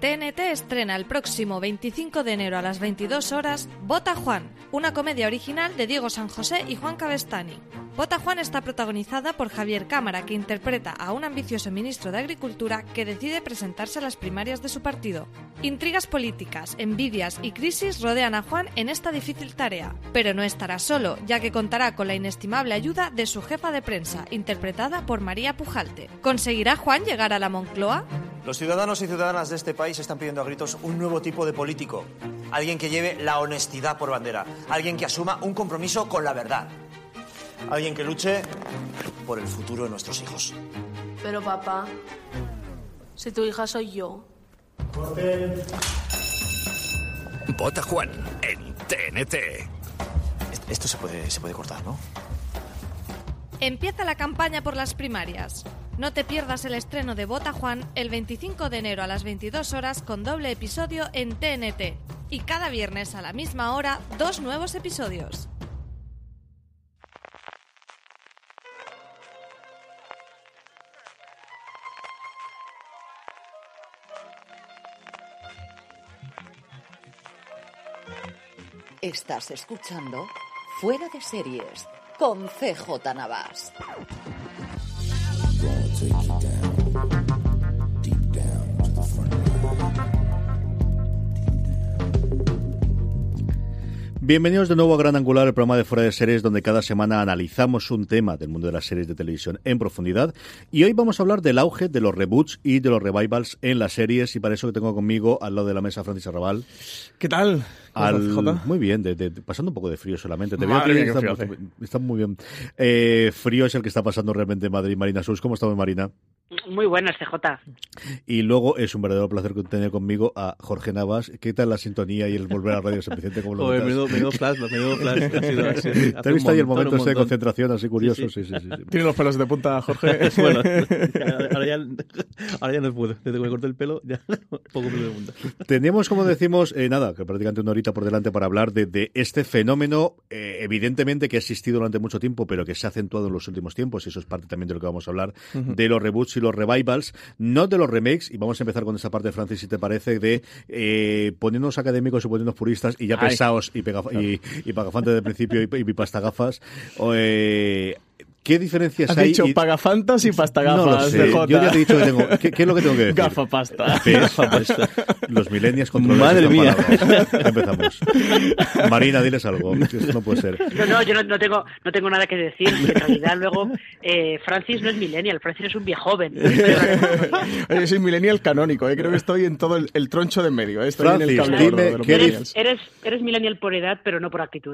TNT estrena el próximo 25 de enero a las 22 horas Bota Juan, una comedia original de Diego San José y Juan Cabestani. Bota Juan está protagonizada por Javier Cámara, que interpreta a un ambicioso ministro de Agricultura que decide presentarse a las primarias de su partido. Intrigas políticas, envidias y crisis rodean a Juan en esta difícil tarea, pero no estará solo, ya que contará con la inestimable ayuda de su jefa de prensa, interpretada por María Pujalte. ¿Conseguirá Juan llegar a la Moncloa? Los ciudadanos y ciudadanas de este país están pidiendo a gritos un nuevo tipo de político. Alguien que lleve la honestidad por bandera. Alguien que asuma un compromiso con la verdad. Alguien que luche por el futuro de nuestros hijos. Pero papá, si tu hija soy yo. Vota Juan en TNT. Esto se puede, se puede cortar, ¿no? Empieza la campaña por las primarias. No te pierdas el estreno de Bota Juan el 25 de enero a las 22 horas con doble episodio en TNT. Y cada viernes a la misma hora, dos nuevos episodios. Estás escuchando Fuera de Series con CJ Navas. take you down. Bienvenidos de nuevo a Gran Angular, el programa de Fuera de Series, donde cada semana analizamos un tema del mundo de las series de televisión en profundidad. Y hoy vamos a hablar del auge de los reboots y de los revivals en las series. Y para eso que tengo conmigo al lado de la mesa Francis Arrabal. ¿Qué tal? Al- muy bien, de- de- pasando un poco de frío solamente. Te veo que frío está muy bien. Eh, frío es el que está pasando realmente en Madrid, Marina Sus. ¿Cómo estamos, Marina? Muy buenas, CJ. Y luego es un verdadero placer tener conmigo a Jorge Navas. ¿Qué tal la sintonía y el volver a Radio San Vicente? ¿Cómo lo Joder, menudo, menudo flash, menudo flash. Ha sido, ha sido- ¿Te has visto ahí el momento ese de concentración así curioso? Sí, sí, sí. sí. Tiene los pelos de punta, Jorge. bueno, ahora ya, ahora ya no puedo. Desde que me corté el pelo, ya poco pelo de punta. Tenemos, como decimos, eh, nada, que prácticamente una horita por delante para hablar de, de este fenómeno, eh, evidentemente que ha existido durante mucho tiempo, pero que se ha acentuado en los últimos tiempos, y eso es parte también de lo que vamos a hablar, de los reboots y los revivals, no de los remakes, y vamos a empezar con esa parte, Francis, si te parece, de eh, poniéndonos académicos y poniéndonos puristas, y ya Ay. pesados y, pega- y, y pagafantes de principio y, y pastagafas. eh, ¿Qué diferencias Has hay? dicho y- pagafantas y pastagafas no lo sé. de Yo ya te he dicho que tengo. ¿Qué, qué es lo que tengo que decir? Gafapasta. ¿Ves? Los millennials controlan Madre mía. Empezamos. Marina, diles algo. Esto no puede ser. No, no, yo no, no tengo no tengo nada que decir. En realidad, luego, eh, Francis no es millennial, Francis es un viejo joven. Oye, soy millennial canónico, ¿eh? creo que estoy en todo el, el troncho de en medio. ¿eh? Estoy en el Francis, dime gordo qué. Eres, eres, eres millennial por edad, pero no por actitud.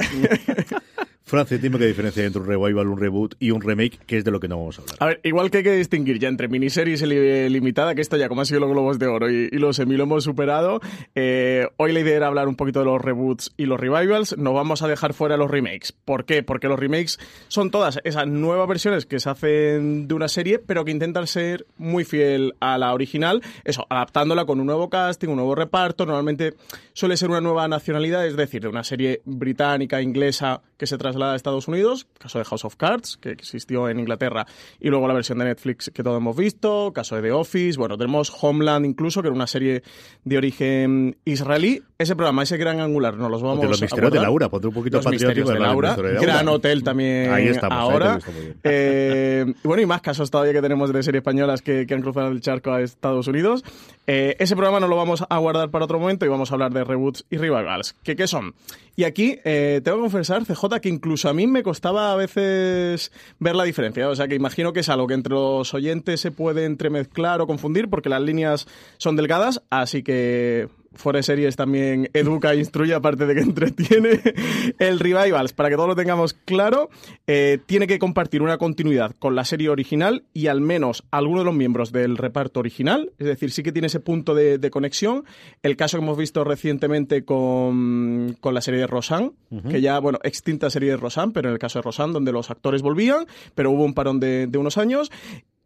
Francis, dime qué diferencia hay entre un revival, un reboot y un remake, que es de lo que no vamos a hablar. A ver, igual que hay que distinguir ya entre miniseries limitada, que esto ya como ha sido los Globos de Oro y, y los Emmy hemos superado, eh, hoy la idea era hablar un poquito de los reboots y los revivals, no vamos a dejar fuera los remakes. ¿Por qué? Porque los remakes son todas esas nuevas versiones que se hacen de una serie, pero que intentan ser muy fiel a la original, eso, adaptándola con un nuevo casting, un nuevo reparto, normalmente suele ser una nueva nacionalidad, es decir, de una serie británica, inglesa, que se traslada a Estados Unidos, caso de House of Cards, que existió en Inglaterra, y luego la versión de Netflix que todos hemos visto, caso de The Office, bueno, tenemos Homeland incluso, que era una serie de origen israelí. Ese programa, ese gran angular, nos los vamos De los a misterios de. Laura, ponte un poquito Los misterios de la Laura, de Laura. Gran Hotel también Ahí estamos, ahí ahora. bien. Eh, bueno, y más casos todavía que tenemos de series españolas que, que han cruzado el charco a Estados Unidos. Eh, ese programa no lo vamos a guardar para otro momento y vamos a hablar de reboots y revivals. ¿Qué, qué son? Y aquí eh, tengo que confesar, CJ, que incluso a mí me costaba a veces ver la diferencia. O sea, que imagino que es algo que entre los oyentes se puede entremezclar o confundir porque las líneas son delgadas. Así que fuera de series también educa e instruye, aparte de que entretiene. El Revivals, para que todos lo tengamos claro, eh, tiene que compartir una continuidad con la serie original y al menos alguno de los miembros del reparto original. Es decir, sí que tiene ese punto de, conexión. El caso que hemos visto recientemente con, la serie de Rosanne, que ya, bueno, extinta serie de Rosanne, pero en el caso de Rosanne, donde los actores volvían, pero hubo un parón de, de unos años.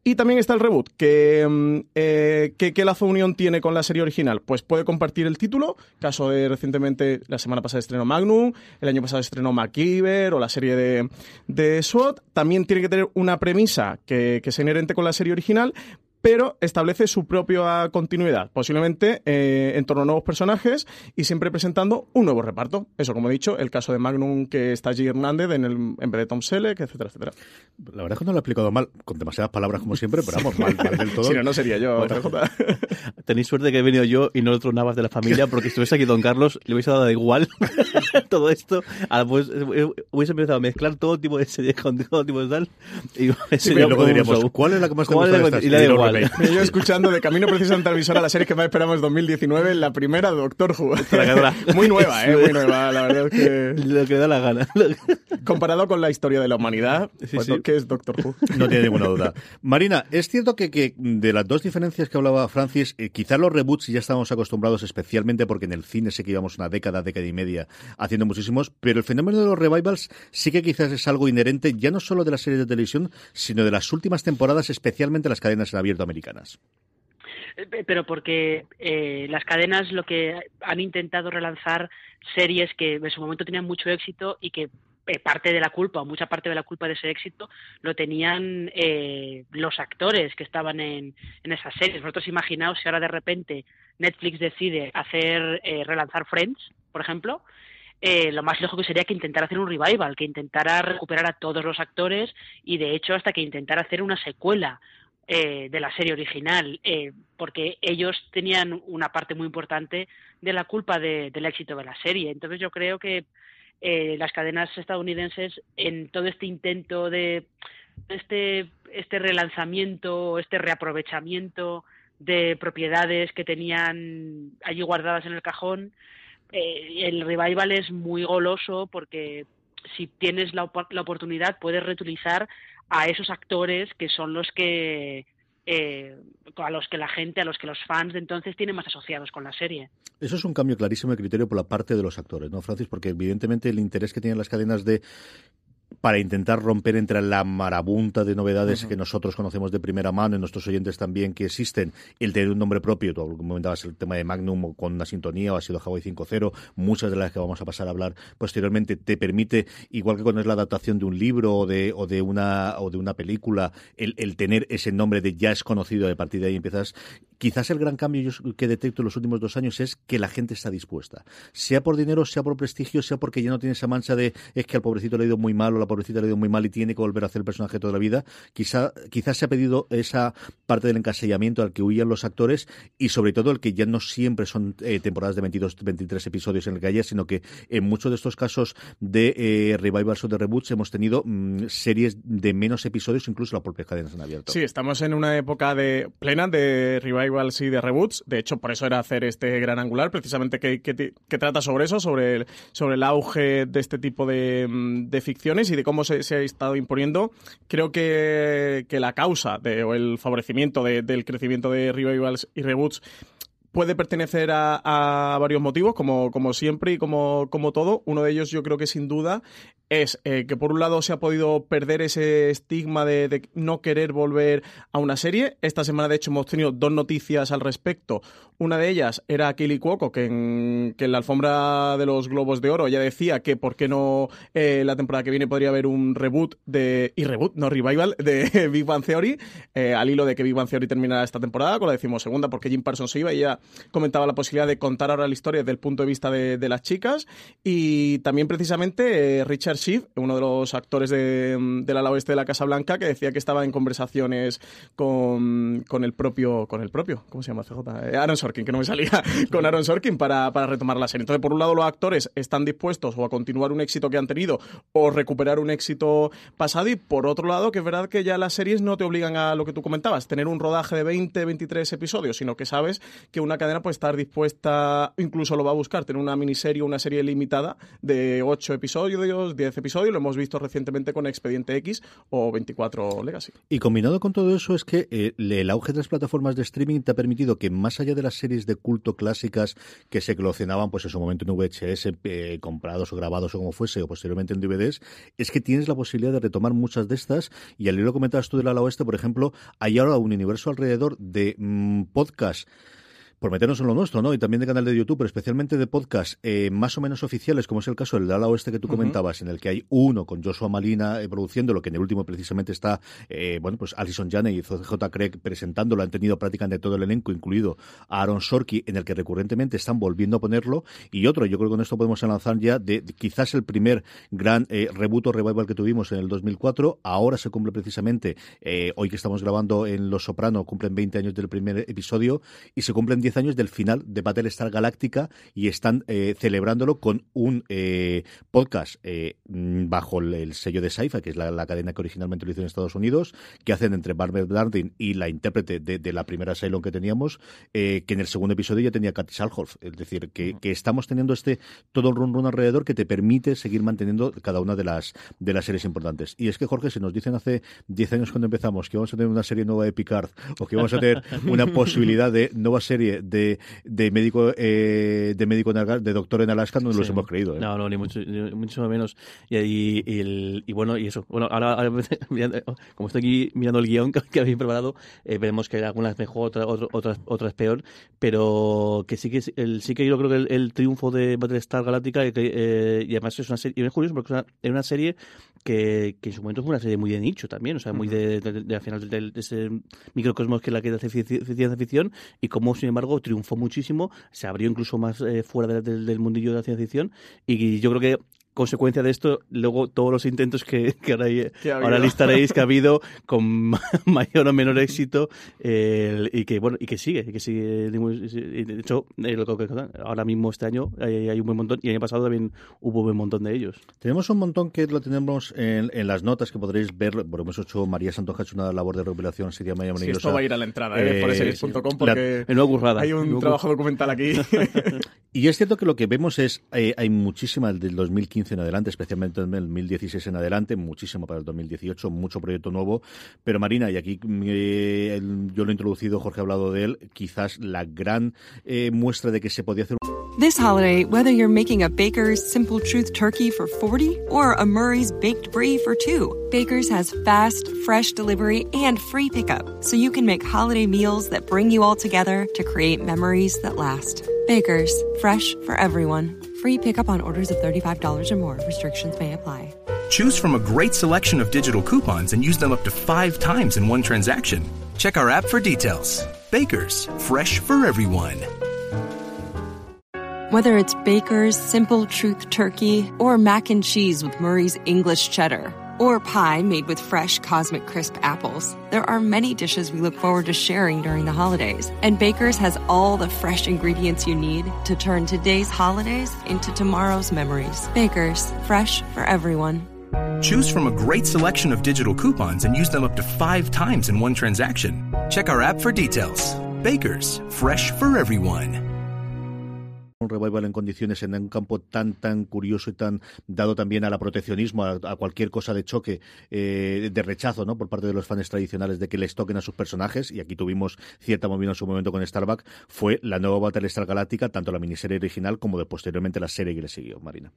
Y también está el reboot, que, mm, eh, ¿qué lazo unión tiene con la serie original? Pues puede compartir el título, caso de recientemente, la semana pasada estrenó Magnum, el año pasado estrenó MacGyver o la serie de, de SWAT. También tiene que tener una premisa que, que sea inherente con la serie original, pero establece su propia continuidad, posiblemente eh, en torno a nuevos personajes y siempre presentando un nuevo reparto. Eso, como he dicho, el caso de Magnum que está allí Hernández en, el, en vez de Tom Selleck, etcétera, etcétera. La verdad es que no lo he explicado mal, con demasiadas palabras como siempre, pero vamos, mal, mal del todo. si no, no sería yo. Tenéis suerte que he venido yo y no otros navas de la familia, porque si estuviese aquí Don Carlos, le hubiese dado igual todo esto. Ah, pues, eh, hubiese empezado a mezclar todo tipo de series con todo tipo de tal. Y, luego diríamos, ¿cuál es la que más te gusta Y la igual. Yo escuchando de camino precisamente al visor a la serie que más esperamos 2019, la primera Doctor Who. muy nueva, ¿eh? Muy nueva, la verdad es que... Lo que da la gana. Comparado con la historia de la humanidad, pues, ¿qué es Doctor Who? No tiene ninguna duda. Marina, es cierto que, que de las dos diferencias que hablaba Francis, eh, quizás los reboots ya estamos acostumbrados especialmente porque en el cine sé que íbamos una década, década y media haciendo muchísimos, pero el fenómeno de los revivals sí que quizás es algo inherente ya no solo de las series de televisión, sino de las últimas temporadas, especialmente las cadenas en abierto americanas. Eh, pero porque eh, las cadenas lo que han intentado relanzar series que en su momento tenían mucho éxito y que eh, parte de la culpa o mucha parte de la culpa de ese éxito lo tenían los actores que estaban en, esas series. Vosotros imaginaos si ahora de repente Netflix decide hacer relanzar Friends, por ejemplo, lo más lógico sería que intentara hacer un revival, que intentara recuperar a todos los actores y de hecho hasta que intentara hacer una secuela eh, de la serie original, eh, porque ellos tenían una parte muy importante de la culpa del éxito de la serie. Entonces yo creo que eh, las cadenas estadounidenses en todo este intento de este, este relanzamiento, este reaprovechamiento de propiedades que tenían allí guardadas en el cajón, el revival es muy goloso porque si tienes la, la oportunidad puedes reutilizar a esos actores que son los que eh, a los que la gente, a los que los fans de entonces tienen más asociados con la serie. Eso es un cambio clarísimo de criterio por la parte de los actores, ¿no, Francis? Porque evidentemente el interés que tienen las cadenas de para intentar romper entre la marabunta de novedades que nosotros conocemos de primera mano y nuestros oyentes también que existen, el tener un nombre propio, tú comentabas el tema de Magnum con una sintonía o ha sido Hawaii 5.0, muchas de las que vamos a pasar a hablar posteriormente te permite, igual que cuando es la adaptación de un libro o de, o de una o de una película, el, el tener ese nombre de ya es conocido, de partir de ahí empiezas. Quizás el gran cambio que detecto en los últimos dos años es que la gente está dispuesta, sea por dinero, sea por prestigio, sea porque ya no tiene esa mancha de es que al pobrecito le ha ido muy mal o la pobrecita le ha ido muy mal y tiene que volver a hacer el personaje toda la vida. Quizá, quizás se ha pedido esa parte del encasillamiento al que huían los actores y sobre todo el que ya no siempre son eh, temporadas de 22, 23 episodios en el que haya, sino que en muchos de estos casos de eh, revivals o de reboots hemos tenido mm, series de menos episodios, incluso las propias cadenas en abierto. Sí, estamos en una época de plena de revivals y de reboots. De hecho, por eso era hacer este gran angular, precisamente que, que, trata sobre eso, sobre el, sobre el auge de este tipo de, mm, de ficciones y de cómo se, ha estado imponiendo, creo que, la causa de, o el favorecimiento del crecimiento de revivals y reboots puede pertenecer a, varios motivos, como, como siempre y como, como todo. Uno de ellos yo creo que sin duda es eh, que por un lado se ha podido perder ese estigma de, no querer volver a una serie. Esta semana, de hecho, hemos tenido dos noticias al respecto. Una de ellas era Kelly Cuoco, que en, que en la alfombra de los Globos de Oro ya decía que por qué no eh, la temporada que viene podría haber un reboot de... y reboot, no revival, de Big Bang Theory, eh, al hilo de que Big Bang Theory terminara esta temporada con la decimosegunda porque Jim Parsons se iba y ella comentaba la posibilidad de contar ahora la historia desde el punto de vista de, las chicas. Y también precisamente Richard Schiff, uno de los actores de, del ala oeste de la Casa Blanca, que decía que estaba en conversaciones con, con el propio, con el propio, ¿cómo se llama CJ? Eh, Aaron Que no me salía, con Aaron Sorkin para, para retomar la serie. Entonces, por un lado, los actores están dispuestos o a continuar un éxito que han tenido o recuperar un éxito pasado y por otro lado, que es verdad que ya las series no te obligan a lo que tú comentabas, tener un rodaje de 20, 23 episodios, sino que sabes que una cadena puede estar dispuesta, incluso lo va a buscar, tener una miniserie, una serie limitada de 8 episodios, 10 episodios, lo hemos visto recientemente con Expediente X o 24 Legacy. Y combinado con todo eso es que eh, el auge de las plataformas de streaming te ha permitido que más allá de las series de culto clásicas que se clocenaban pues en su momento en VHS, eh, comprados o grabados o como fuese, o posteriormente en DVDs, es que tienes la posibilidad de retomar muchas de estas. Y al lo comentabas tú del ala oeste, por ejemplo, hay ahora un universo alrededor de mm, podcasts por meternos en lo nuestro, ¿no? Y también de canal de YouTube, pero especialmente de podcast eh, más o menos oficiales, como es el caso del ala oeste que tú comentabas, en el que hay uno con Joshua Malina eh, produciendo, lo que en el último precisamente está, eh, bueno, pues Alison Janney y J. Craig presentándolo, han tenido prácticamente todo el elenco, incluido a Aaron Sorky, en el que recurrentemente están volviendo a ponerlo, y otro, yo creo que con esto podemos lanzar ya de, quizás el primer gran reboot o revival que tuvimos en el 2004, ahora se cumple precisamente, hoy que estamos grabando en Los Soprano, cumplen 20 años del primer episodio, y se cumplen años del final de Battlestar Galáctica y están eh, celebrándolo con un eh, podcast eh, bajo el, sello de Saifa, que es la, cadena que originalmente lo hizo en Estados Unidos, que hacen entre Barbara Darden y la intérprete de, la primera Cylon que teníamos, que en el segundo episodio ya tenía Katy Salhoff. Es decir, que, estamos teniendo este todo el run run alrededor que te permite seguir manteniendo cada una de las, de las series importantes. Y es que, Jorge, si nos dicen hace 10 años cuando empezamos que vamos a tener una serie nueva de Picard o que vamos a tener una posibilidad de nueva serie de, de médico eh, de médico de doctor en Alaska no los hemos creído. ¿eh? No, no, ni mucho, mucho menos. Y, y, y, bueno, y eso. Bueno, ahora, como estoy aquí mirando el guion que, habéis preparado, eh, veremos que algunas mejor, otras, otras, otras peor, pero que sí que el, sí que yo creo que el, triunfo de Battlestar Galáctica y, que, y además es una serie, y es curioso porque es una, serie que, que, en su momento fue una serie muy de nicho también, o sea, muy de, de, al final de, ese microcosmos que la que hace ciencia ficción y como sin embargo triunfó muchísimo, se abrió incluso más eh, fuera del mundillo de la ciencia ficción y yo creo que consecuencia de esto, luego todos los intentos que, ahora, listaréis que ha habido con mayor o menor éxito y que bueno y que sigue, y que sigue de hecho eh, ahora mismo este año hay, un buen montón y el año pasado también hubo un buen montón de ellos. Tenemos un montón que lo tenemos en, las notas que podréis ver, por hemos hecho María Santoja ha hecho una labor de revelación, sería María sí, esto va a ir a la entrada, eh, por series.com porque hay un trabajo documental aquí. y es cierto que lo que vemos es, eh, hay muchísima del 2015 en adelante, especialmente en el 2016 en adelante, muchísimo para el 2018, mucho proyecto nuevo. Pero Marina, y aquí eh, yo lo he introducido, Jorge ha hablado de él, quizás la gran eh, muestra de que se podía hacer. This holiday, whether you're making a Baker's Simple Truth turkey for 40 or a Murray's baked brie for two, Baker's has fast, fresh delivery and free pickup, so you can make holiday meals that bring you all together to create memories that last. Baker's, fresh for everyone. Free pickup on orders of $35 or more. Restrictions may apply. Choose from a great selection of digital coupons and use them up to five times in one transaction. Check our app for details. Baker's, fresh for everyone. Whether it's Baker's Simple Truth Turkey or mac and cheese with Murray's English Cheddar or pie made with fresh Cosmic Crisp apples. There are many dishes we look forward to sharing during the holidays, and Baker's has all the fresh ingredients you need to turn today's holidays into tomorrow's memories. Baker's, fresh for everyone. Choose from a great selection of digital coupons and use them up to five times in one transaction. Check our app for details. Baker's, fresh for everyone. Un revival en condiciones en un campo tan tan curioso y tan dado también a la proteccionismo, a, cualquier cosa de choque, eh, de rechazo ¿no? por parte de los fans tradicionales de que les toquen a sus personajes, y aquí tuvimos cierta movida en su momento con Starbuck, fue la nueva Battlestar Galáctica, tanto la miniserie original como de posteriormente la serie que le siguió, Marina.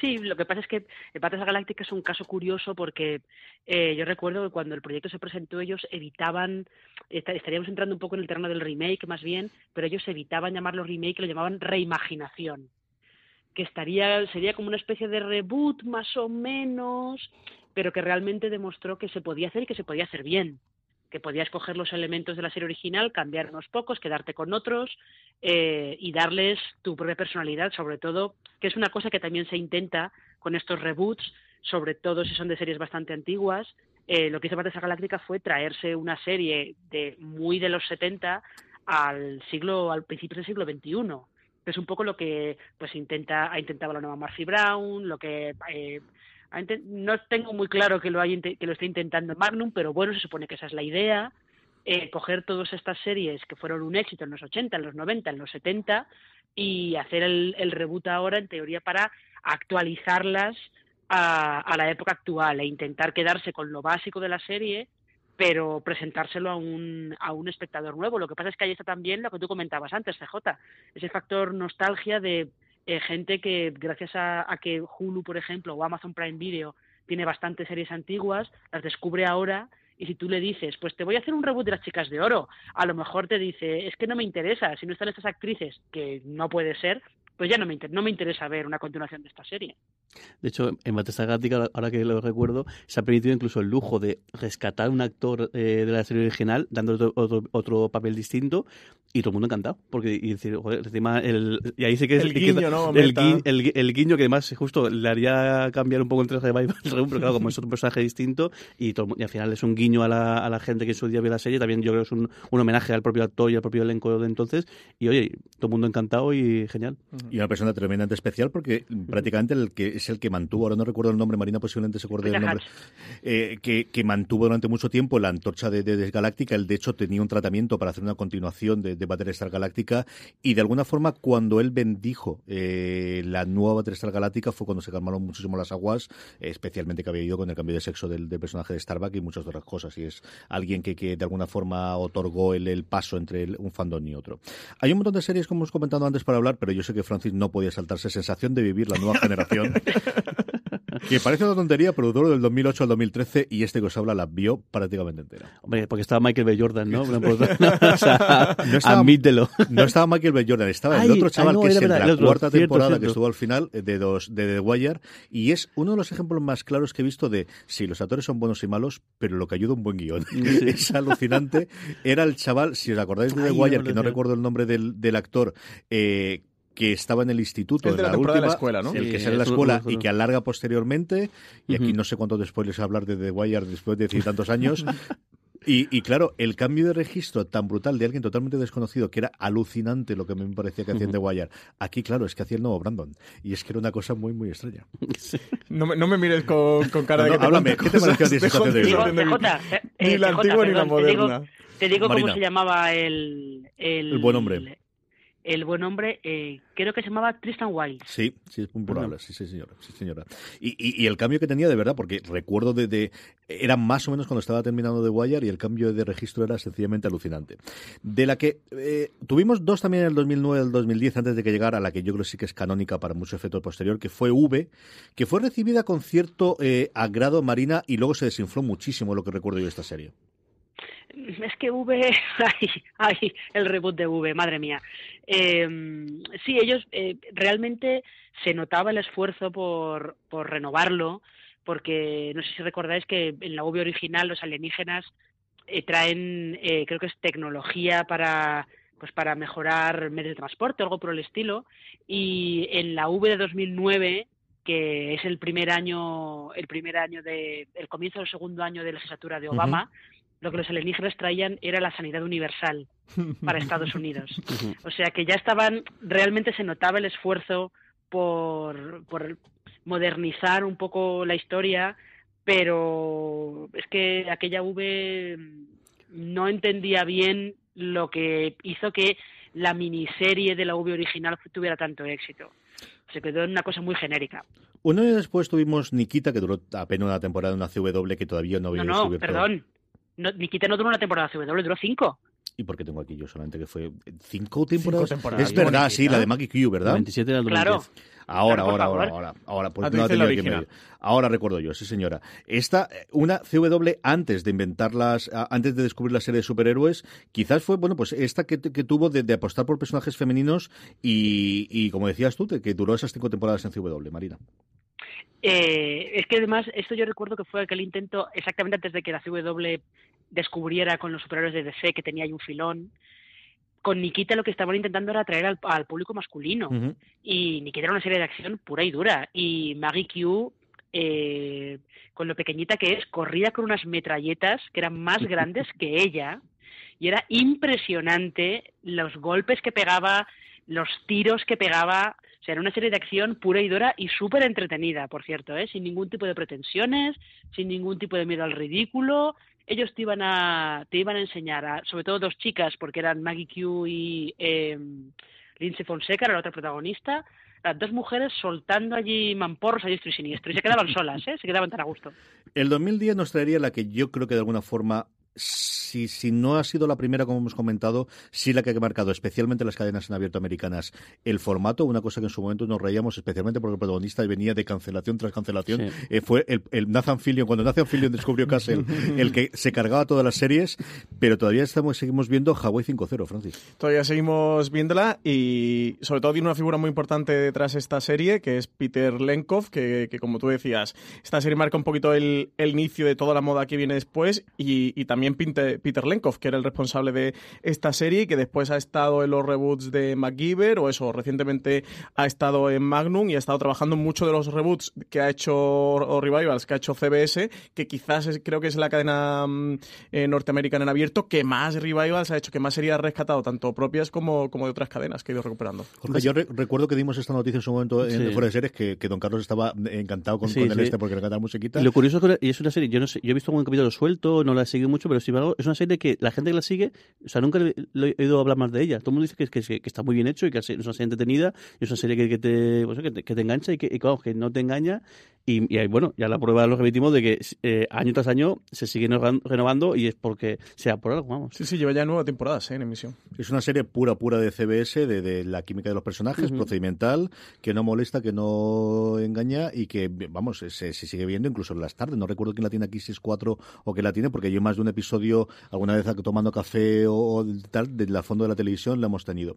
Sí, lo que pasa es que Battlestar Galáctica es un caso curioso porque eh, yo recuerdo que cuando el proyecto se presentó ellos evitaban, estaríamos entrando un poco en el terreno del remake más bien, pero ellos evitaban llamarlo remake, lo llamaban reimaginación, que estaría sería como una especie de reboot más o menos, pero que realmente demostró que se podía hacer y que se podía hacer bien que podías coger los elementos de la serie original, cambiar unos pocos, quedarte con otros eh, y darles tu propia personalidad, sobre todo, que es una cosa que también se intenta con estos reboots, sobre todo si son de series bastante antiguas. Eh, lo que hizo Battlestar Galáctica fue traerse una serie de muy de los 70 al siglo, al principio del siglo XXI. Que es un poco lo que pues intenta, ha intentado la nueva Marcy Brown, lo que eh, no tengo muy claro que lo, haya, que lo esté intentando Magnum, pero bueno, se supone que esa es la idea. Eh, coger todas estas series que fueron un éxito en los 80, en los 90, en los 70 y hacer el, el reboot ahora, en teoría, para actualizarlas a, a, la época actual e intentar quedarse con lo básico de la serie, pero presentárselo a un, a un espectador nuevo. Lo que pasa es que ahí está también lo que tú comentabas antes, CJ, ese factor nostalgia de eh, gente que gracias a, a, que Hulu, por ejemplo, o Amazon Prime Video tiene bastantes series antiguas, las descubre ahora y si tú le dices, pues te voy a hacer un reboot de las chicas de oro, a lo mejor te dice, es que no me interesa, si no están estas actrices, que no puede ser, pues ya no me, no me interesa ver una continuación de esta serie. De hecho, en Battlestar Galáctica, ahora que lo recuerdo, se ha permitido incluso el lujo de rescatar a un actor eh, de la serie original, dando otro, otro, otro, papel distinto, y todo el mundo encantado. Porque, y, decir, joder, encima, el, y ahí sí que es el guiño, que, ¿no? El, gui, el, el, guiño que además justo le haría cambiar un poco el traje de Bible, pero claro, como es otro personaje distinto, y, todo, y al final es un guiño a la, a la gente que en su día vio la serie, también yo creo que es un, un homenaje al propio actor y al propio elenco de entonces, y oye, todo el mundo encantado y genial. Y una persona tremendamente especial porque prácticamente el que es el que mantuvo, ahora no recuerdo el nombre, Marina posiblemente se acuerde del nombre, eh, que, que, mantuvo durante mucho tiempo la antorcha de, de, de, Galáctica. Él, de hecho, tenía un tratamiento para hacer una continuación de, de Battlestar Galáctica y, de alguna forma, cuando él bendijo eh, la nueva Battlestar Galáctica fue cuando se calmaron muchísimo las aguas, especialmente que había ido con el cambio de sexo del, del, personaje de Starbuck y muchas otras cosas. Y es alguien que, que de alguna forma otorgó el, el paso entre el, un fandom y otro. Hay un montón de series, como hemos comentado antes, para hablar, pero yo sé que Francis no podía saltarse sensación de vivir la nueva generación. que parece una tontería, pero duró del 2008 al 2013 y este que os habla la vio prácticamente entera. Hombre, porque estaba Michael B. Jordan, ¿no? o sea, no estaba, admítelo. No estaba Michael B. Jordan, estaba ay, el otro chaval ay, no, que es verdad, en la cuarta cierto, temporada cierto. que estuvo al final de, dos, de The Wire y es uno de los ejemplos más claros que he visto de si sí, los actores son buenos y malos, pero lo que ayuda un buen guion. Sí. es alucinante. Era el chaval, si os acordáis de The Wire, no que no recuerdo el nombre del, del actor, eh, que estaba en el instituto el de la, la última, de la escuela, ¿no? el que sale de la escuela y que alarga posteriormente, y aquí uh -huh. no sé cuánto después les hablar de The Wire después de tantos años. Y, y, claro, el cambio de registro tan brutal de alguien totalmente desconocido, que era alucinante lo que me parecía que hacía en The Wire, aquí, claro, es que hacía el nuevo Brandon. Y es que era una cosa muy, muy extraña. No, me, no me mires con, con cara no, de no, que háblame, ¿qué te pareció a ti esa situación de eh, Ni la antigua ni la moderna. Te digo, te digo Marina. cómo se llamaba el... El, el buen hombre el buen hombre, eh, creo que se llamaba Tristan Wilde. Sí, sí, es sí, sí, señora. Sí, señora. Y, y, y, el cambio que tenía de verdad, porque recuerdo de, de, Era más o menos cuando estaba terminando The Wire y el cambio de registro era sencillamente alucinante. De la que eh, tuvimos dos también en el 2009 y el 2010, antes de que llegara a la que yo creo sí que es canónica para mucho efecto posterior, que fue V, que fue recibida con cierto eh, agrado marina y luego se desinfló muchísimo lo que recuerdo yo de esta serie es que V, ay, ay, el reboot de V, madre mía. Eh, sí, ellos eh, realmente se notaba el esfuerzo por, por renovarlo, porque no sé si recordáis que en la V original los alienígenas eh, traen, eh, creo que es tecnología para pues para mejorar medios de transporte algo por el estilo y en la V de 2009 que es el primer año el primer año de el comienzo del segundo año de legislatura de Obama uh -huh lo que los alienígenas traían era la sanidad universal para Estados Unidos. O sea que ya estaban, realmente se notaba el esfuerzo por, por modernizar un poco la historia, pero es que aquella V no entendía bien lo que hizo que la miniserie de la V original tuviera tanto éxito. Se quedó en una cosa muy genérica. Un año después tuvimos Nikita, que duró apenas una temporada en una CW que todavía no había no, no, perdón. No, Nikita no duró una temporada CW, duró cinco. ¿Y por qué tengo aquí yo solamente que fue cinco temporadas? Cinco temporadas. Es verdad, sí, la de Maggie Q, ¿verdad? 27 del Claro. Ahora, ahora, ahora, ahora, ahora, pues no la aquí medio. Ahora recuerdo yo, sí señora. Esta, una CW antes de inventarlas, antes de descubrir la serie de superhéroes, quizás fue, bueno, pues esta que, que tuvo de, de, apostar por personajes femeninos y, y como decías tú, que duró esas cinco temporadas en CW, Marina. Eh, es que además, esto yo recuerdo que fue aquel intento exactamente antes de que la CW descubriera con los superhéroes de DC que tenía ahí un filón. Con Nikita lo que estaban intentando era atraer al, al público masculino. Uh -huh. Y Nikita era una serie de acción pura y dura. Y Maggie Q, eh, con lo pequeñita que es, corría con unas metralletas que eran más grandes que ella. y era impresionante los golpes que pegaba, los tiros que pegaba. O sea, era una serie de acción pura y dura y súper entretenida, por cierto, ¿eh? sin ningún tipo de pretensiones, sin ningún tipo de miedo al ridículo. Ellos te iban a, te iban a enseñar, a, sobre todo dos chicas, porque eran Maggie Q y eh, Lindsay Fonseca, era la otra protagonista, las dos mujeres soltando allí mamporros a diestro y siniestro, y se quedaban solas, ¿eh? se quedaban tan a gusto. El 2010 nos traería la que yo creo que de alguna forma si, si no ha sido la primera, como hemos comentado, sí la que ha marcado, especialmente las cadenas en abierto americanas, el formato, una cosa que en su momento nos reíamos, especialmente porque el protagonista venía de cancelación tras cancelación, Sí. eh, fue el, el Nathan Fillion, cuando Nathan Fillion descubrió Castle, el que se cargaba todas las series, pero todavía estamos seguimos viendo Hawaii 5-0, Francis. Todavía seguimos viéndola y sobre todo tiene una figura muy importante detrás de esta serie, que es Peter Lenkov, que, que como tú decías, esta serie marca un poquito el, el inicio de toda la moda que viene después y, y también Pinte- Peter Lenkov, que era el responsable de esta serie, que después ha estado en los reboots de MacGyver o eso, recientemente ha estado en Magnum y ha estado trabajando en muchos de los reboots que ha hecho o revivals que ha hecho CBS, que quizás es- creo que es la cadena mm, eh, norteamericana en abierto que más revivals ha hecho, que más sería rescatado, tanto propias como, como de otras cadenas que ha ido recuperando. Jorge, yo re- recuerdo que dimos esta noticia en su momento en Sí. Fuera de Series, que, que Don Carlos estaba encantado con, Sí, con el sí. este porque le encanta la musiquita. Y lo curioso es que y es una serie, yo no sé, yo he visto algún capítulo suelto, no la he seguido mucho, pero sin embargo, es una serie que la gente que la sigue, o sea, nunca le- le he oído hablar más de ella. Todo el mundo dice que, que, que está muy bien hecho y que es una serie entretenida, y es una serie que, que te, pues, que, te, que te engancha y que, y, vamos, que no te engaña. Y, y, bueno, ya la prueba lo repetimos de que eh, año tras año se sigue renovan- renovando y es porque sea por algo, vamos. Sí, sí, lleva ya nueve temporadas eh, en emisión. Es una serie pura, pura de CBS, de, de la química de los personajes, Ujú. procedimental, que no molesta, que no engaña y que, vamos, se, se sigue viendo incluso en las tardes. No recuerdo quién la tiene aquí, si es 4 o quién la tiene, porque yo más de un episodio, alguna vez tomando café o, o tal, de la fondo de la televisión, la hemos tenido.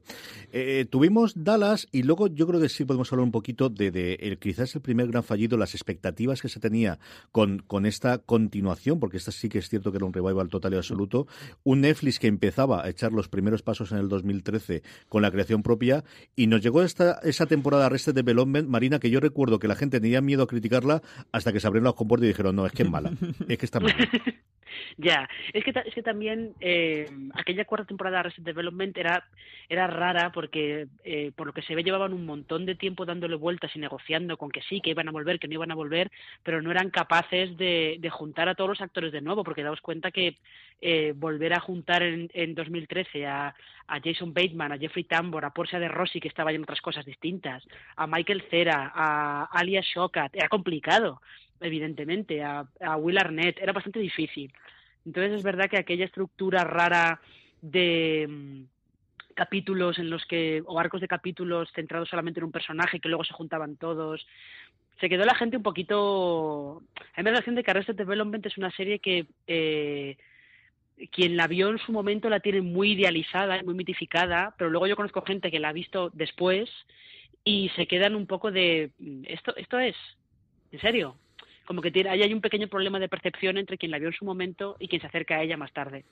Eh, tuvimos Dallas y luego yo creo que sí podemos hablar un poquito de, de el, quizás el primer gran fallido, las expectativas que se tenía con, con esta continuación, porque esta sí que es cierto que era un revival total y absoluto. Un Netflix que empezaba a echar los primeros pasos en el 2013 con la creación propia y nos llegó esta, esa temporada Arrested Development, Marina, que yo recuerdo que la gente tenía miedo a criticarla hasta que se abrieron las compuertas y dijeron, no, es que es mala, es que está mala. Ya, es que, es que también eh, aquella cuarta temporada de Reset Development era, era rara porque, eh, por lo que se ve, llevaban un montón de tiempo dándole vueltas y negociando con que sí, que iban a volver, que no iban a volver, pero no eran capaces de, de juntar a todos los actores de nuevo, porque daos cuenta que eh, volver a juntar en, en 2013 a, a Jason Bateman, a Jeffrey Tambor, a Portia de Rossi, que estaba en otras cosas distintas, a Michael Cera, a Alia Shawkat, era complicado evidentemente, a, a Will Arnett, era bastante difícil. Entonces es verdad que aquella estructura rara de mm, capítulos en los que, o arcos de capítulos centrados solamente en un personaje que luego se juntaban todos, se quedó la gente un poquito... Me da la de que Arrested Development es una serie que eh, quien la vio en su momento la tiene muy idealizada, muy mitificada, pero luego yo conozco gente que la ha visto después y se quedan un poco de... "Mm, ¿Esto, esto es? ¿En serio? Como que tiene, ahí hay un pequeño problema de percepción entre quien la vio en su momento y quien se acerca a ella más tarde.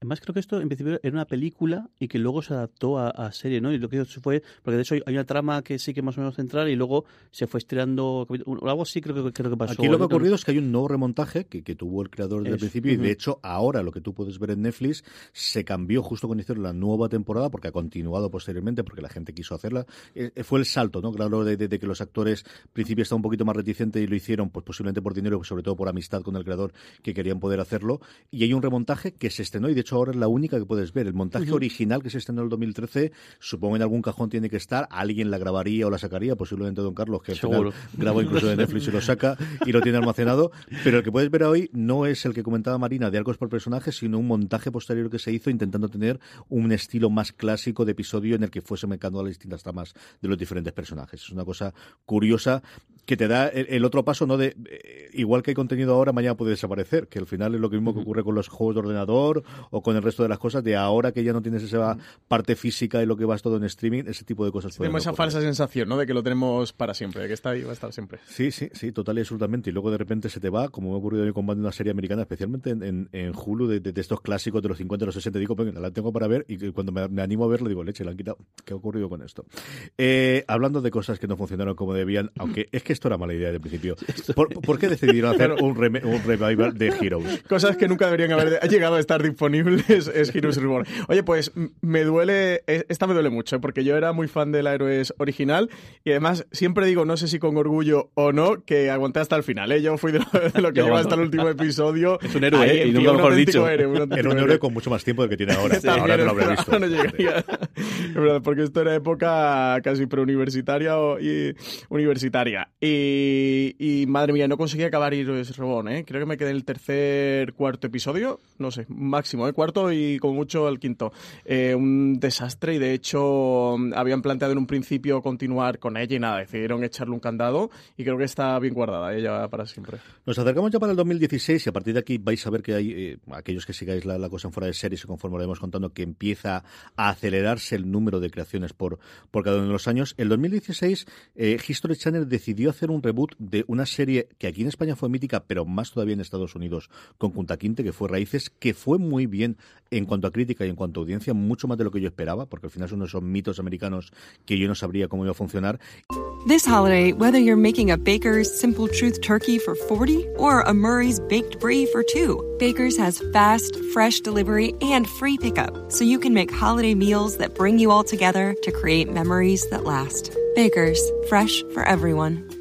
Además, creo que esto en principio era una película y que luego se adaptó a, a serie, ¿no? Y lo que hizo fue, porque de hecho hay una trama que sí que más o menos central y luego se fue estirando, o algo así creo que, creo que pasó. Aquí lo que ha ocurrido es que hay un nuevo remontaje que, que tuvo el creador desde el principio y de hecho ahora lo que tú puedes ver en Netflix se cambió justo cuando hicieron la nueva temporada porque ha continuado posteriormente porque la gente quiso hacerla. Eh, eh, fue el salto, ¿no? Claro, de, de- de que los actores al principio estaban un poquito más reticentes y lo hicieron pues posiblemente por dinero, sobre todo por amistad con el creador que querían poder hacerlo. Y hay un remontaje que se estrenó y de hecho ahora es la única que puedes ver. El montaje original que se estrenó en el 2013, supongo en algún cajón tiene que estar, alguien la grabaría o la sacaría, posiblemente Don Carlos, que al final Seguro. grabó incluso de Netflix y lo saca y lo tiene almacenado. Pero el que puedes ver hoy no es el que comentaba Marina de arcos por personaje, sino un montaje posterior que se hizo intentando tener un estilo más clásico de episodio en el que fuese mecando a las distintas tramas de los diferentes personajes. Es una cosa curiosa que te da el, otro paso, ¿no? De igual que hay contenido ahora, mañana puede desaparecer, que al final es lo mismo que ocurre con los juegos de ordenador o con el resto de las cosas, de ahora que ya no tienes esa parte física y lo que vas todo en streaming, ese tipo de cosas Tenemos esa falsa sensación, ¿no? De que lo tenemos para siempre, de que está ahí va a estar siempre. Sí, sí, sí, total y absolutamente. Y luego de repente se te va, como me ha ocurrido mí con una serie americana, especialmente en, en, en Hulu, de, de- de estos clásicos de los 50 y los 60. Digo, venga, la tengo para ver y que cuando me, me animo a verlo digo, leche, la han quitado. ¿Qué ha ocurrido con esto? Eh, hablando de cosas que no funcionaron como debían, aunque es que esto era mala idea de principio. Por- ¿Por qué decidieron hacer un, rem- un revival de Heroes? Cosas que nunca deberían haber llegado a estar disponibles es Heroes Reborn. Oye, pues me duele, eh, esta me duele mucho, ¿eh? porque yo era muy fan del Héroes original y además siempre digo, no sé si con orgullo o no, que aguanté hasta el final. ¿eh? Yo fui de lo, de lo que aguanto. hasta el último episodio. Es un héroe, Ahí, ¿eh? Y nunca mejor dicho. héroe, un Era un héroe. con mucho más tiempo del que tiene ahora. También, ahora no lo habré visto. no llegaría. Es verdad, porque esto era época casi preuniversitaria o- y universitaria. Y, y, madre mía, no conseguí acabar Heroes Reborn, ¿eh? Creo que me quedé en el tercer, cuarto episodio, no sé, máximo, ¿eh? Cuarto y como mucho el quinto. Eh, un desastre y de hecho habían planteado en un principio continuar con ella y nada, decidieron echarle un candado y creo que está bien guardada ella para siempre. Nos acercamos ya para el 2016 y a partir de aquí vais a ver que hay, eh, aquellos que sigáis la, la cosa en fuera de series y conforme lo vamos contando, que empieza a acelerarse el número de creaciones por, por cada uno de los años. En 2016, eh, History Channel decidió hacer un reboot de una serie que aquí en España fue mítica, pero más todavía en Estados Unidos, con Kunta Kinte, que fue Raíces, que fue muy bien en cuanto a crítica y en cuanto a audiencia, mucho más de lo que yo esperaba, porque al final son esos mitos americanos que yo no sabría cómo iba a funcionar. This holiday, whether you're making a Baker's Simple Truth turkey for 40 or a Murray's baked brie for 2, Baker's has fast, fresh delivery and free pickup, so you can make holiday meals that bring you all together to create memories that last. Baker's, fresh for everyone.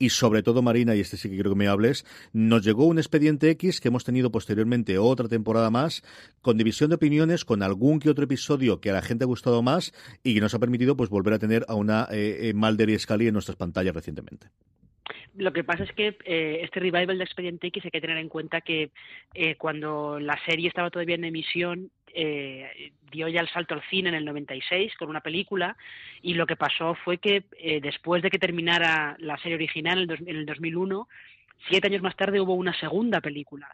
Y sobre todo Marina, y este sí que quiero que me hables, nos llegó un expediente X que hemos tenido posteriormente otra temporada más, con división de opiniones, con algún que otro episodio que a la gente ha gustado más y que nos ha permitido pues volver a tener a una eh, eh, Mulder en nuestras pantallas recientemente. Lo que pasa es que eh, este revival de Expediente X hay que tener en cuenta que eh, cuando la serie estaba todavía en emisión eh, dio ya el salto al cine en el 96 con una película y lo que pasó fue que eh, después de que terminara la serie original en el, dos, en el 2001, siete años más tarde hubo una segunda película.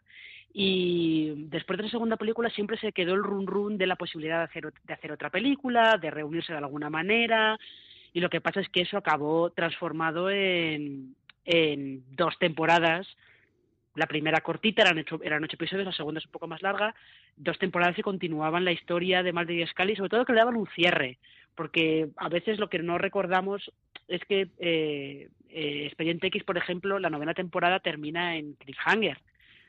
Y después de la segunda película siempre se quedó el run run de la posibilidad de hacer, de hacer otra película, de reunirse de alguna manera, y lo que pasa es que eso acabó transformado en, en dos temporadas. La primera cortita, eran ocho, eran ocho episodios, la segunda es un poco más larga, dos temporadas que continuaban la historia de Mulder y Scully, sobre todo que le daban un cierre, porque a veces lo que no recordamos es que eh, eh, Expediente X, por ejemplo, la novena temporada termina en cliffhanger,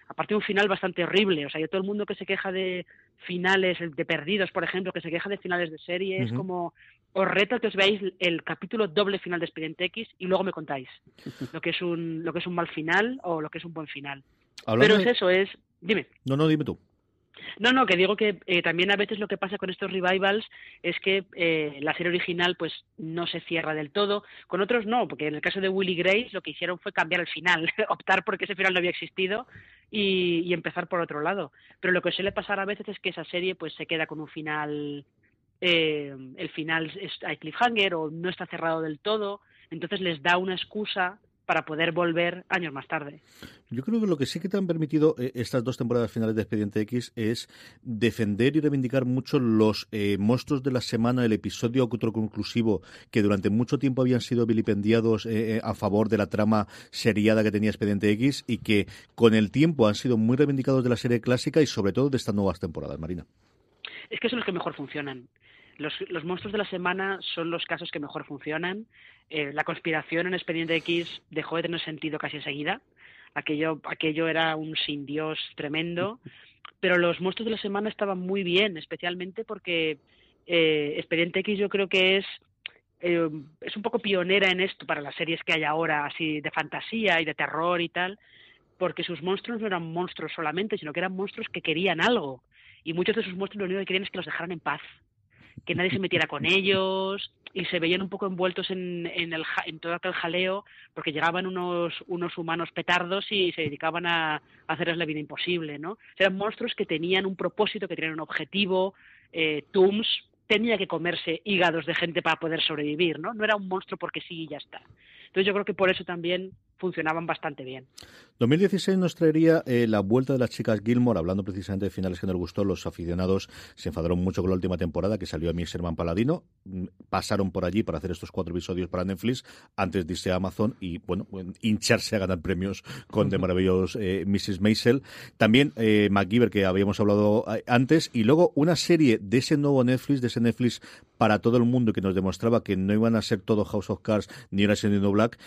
aparte de un final bastante horrible, o sea, yo todo el mundo que se queja de finales, de perdidos, por ejemplo, que se queja de finales de serie, uh -huh. es como os reto que os veáis el capítulo doble final de Expediente X y luego me contáis lo que es un lo que es un mal final o lo que es un buen final. Hablando Pero es de... eso, es dime. No, no, dime tú. No, no, que digo que eh, también a veces lo que pasa con estos revivals es que eh, la serie original pues no se cierra del todo, con otros no, porque en el caso de Willy Grace lo que hicieron fue cambiar el final, optar porque ese final no había existido y, empezar por otro lado. Pero lo que suele pasar a veces es que esa serie pues se queda con un final, eh, el final es hay cliffhanger o no está cerrado del todo, entonces les da una excusa para poder volver años más tarde. Yo creo que lo que sí que te han permitido eh, estas dos temporadas finales de Expediente X es defender y reivindicar mucho los eh, monstruos de la semana, el episodio autoconclusivo que durante mucho tiempo habían sido vilipendiados eh, a favor de la trama seriada que tenía Expediente X y que con el tiempo han sido muy reivindicados de la serie clásica y sobre todo de estas nuevas temporadas, Marina. Es que son los que mejor funcionan. Los, los, monstruos de la semana son los casos que mejor funcionan. Eh, la conspiración en Expediente X dejó de tener sentido casi enseguida. Aquello, aquello era un sin Dios tremendo. Pero los monstruos de la semana estaban muy bien, especialmente porque eh, Expediente X yo creo que es eh, es un poco pionera en esto para las series que hay ahora, así de fantasía y de terror y tal, porque sus monstruos no eran monstruos solamente, sino que eran monstruos que querían algo. Y muchos de sus monstruos lo único que querían es que los dejaran en paz que nadie se metiera con ellos y se veían un poco envueltos en, en, el, en todo aquel jaleo porque llegaban unos, unos humanos petardos y se dedicaban a, hacerles la vida imposible, ¿no? Eran monstruos que tenían un propósito, que tenían un objetivo. Eh, tenía que comerse hígados de gente para poder sobrevivir, ¿no? No era un monstruo porque sí y ya está. Entonces yo creo que por eso también funcionaban bastante bien. 2016 nos traería eh, la vuelta de las chicas Gilmore, hablando precisamente de finales que nos gustó. Los aficionados se enfadaron mucho con la última temporada que salió a mí Sherman Paladino. Mm, pasaron por allí para hacer estos cuatro episodios para Netflix antes de irse a Amazon y, bueno, hincharse a ganar premios con The Maravillosos eh, Mrs. Maisel. También eh, MacGyver, que habíamos hablado eh, antes. Y luego una serie de ese nuevo Netflix, de ese Netflix para todo el mundo que nos demostraba que no iban a ser todo House of Cards ni era siendo Black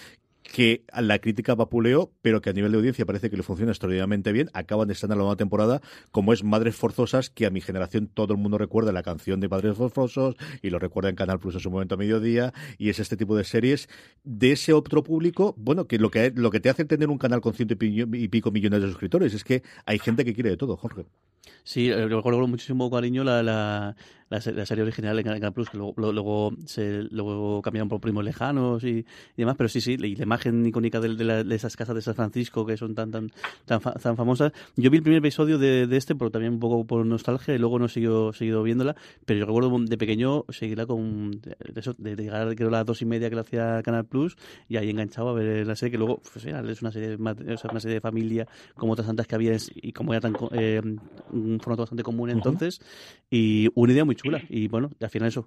que la crítica vapuleó, pero que a nivel de audiencia parece que le funciona extraordinariamente bien. Acaban de estar en la nueva temporada, como es Madres Forzosas, que a mi generación todo el mundo recuerda la canción de Padres Forzosos y lo recuerda en Canal Plus en su momento a mediodía, y es este tipo de series de ese otro público, bueno, que lo que, lo que te hace tener un canal con ciento y pico millones de suscriptores es que hay gente que quiere de todo, Jorge. Sí, recuerdo muchísimo cariño la, la, serie original en Canal Plus, que luego, luego, se, luego cambiaron por primos lejanos y, demás, pero sí, sí, y la imagen icónica de, de, esas casas de San Francisco que son tan tan tan, tan famosas. Yo vi el primer episodio de, de, este, pero también un poco por nostalgia, y luego no he seguido, seguido viéndola, pero yo recuerdo de pequeño seguirla con de, eso, de, llegar creo a las dos y media que lo hacía Canal Plus, y ahí enganchado a ver la serie, que luego pues, es una serie, una serie de familia como otras tantas que había, y como era tan eh, un formato bastante común entonces, y una idea muy chula. Y bueno, al final eso,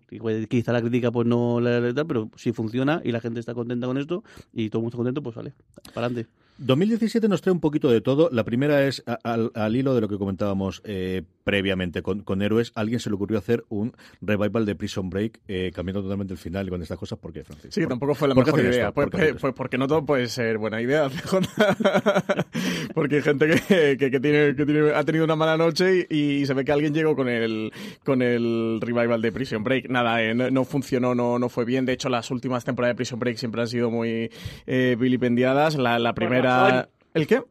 quizá la crítica pues no la tal, pero si funciona y la gente está contenta con esto y todo el mundo está contento, pues vale, para adelante. 2017 nos trae un poquito de todo. La primera es al, hilo de lo que comentábamos eh, previamente con, con, Héroes. alguien se le ocurrió hacer un revival de Prison Break, eh, cambiando totalmente el final y con estas cosas. ¿Por qué, Francis? Sí, tampoco fue la mejor idea. Pues, pues, pues, porque no todo puede ser buena idea. porque hay gente que, que, tiene, que tiene, ha tenido una mala noche y, se ve que alguien llegó con el, con el revival de Prison Break. Nada, eh, no, funcionó, no, no fue bien. De hecho, las últimas temporadas de Prison Break siempre han sido muy eh, vilipendiadas. La, la primera ¿El qué?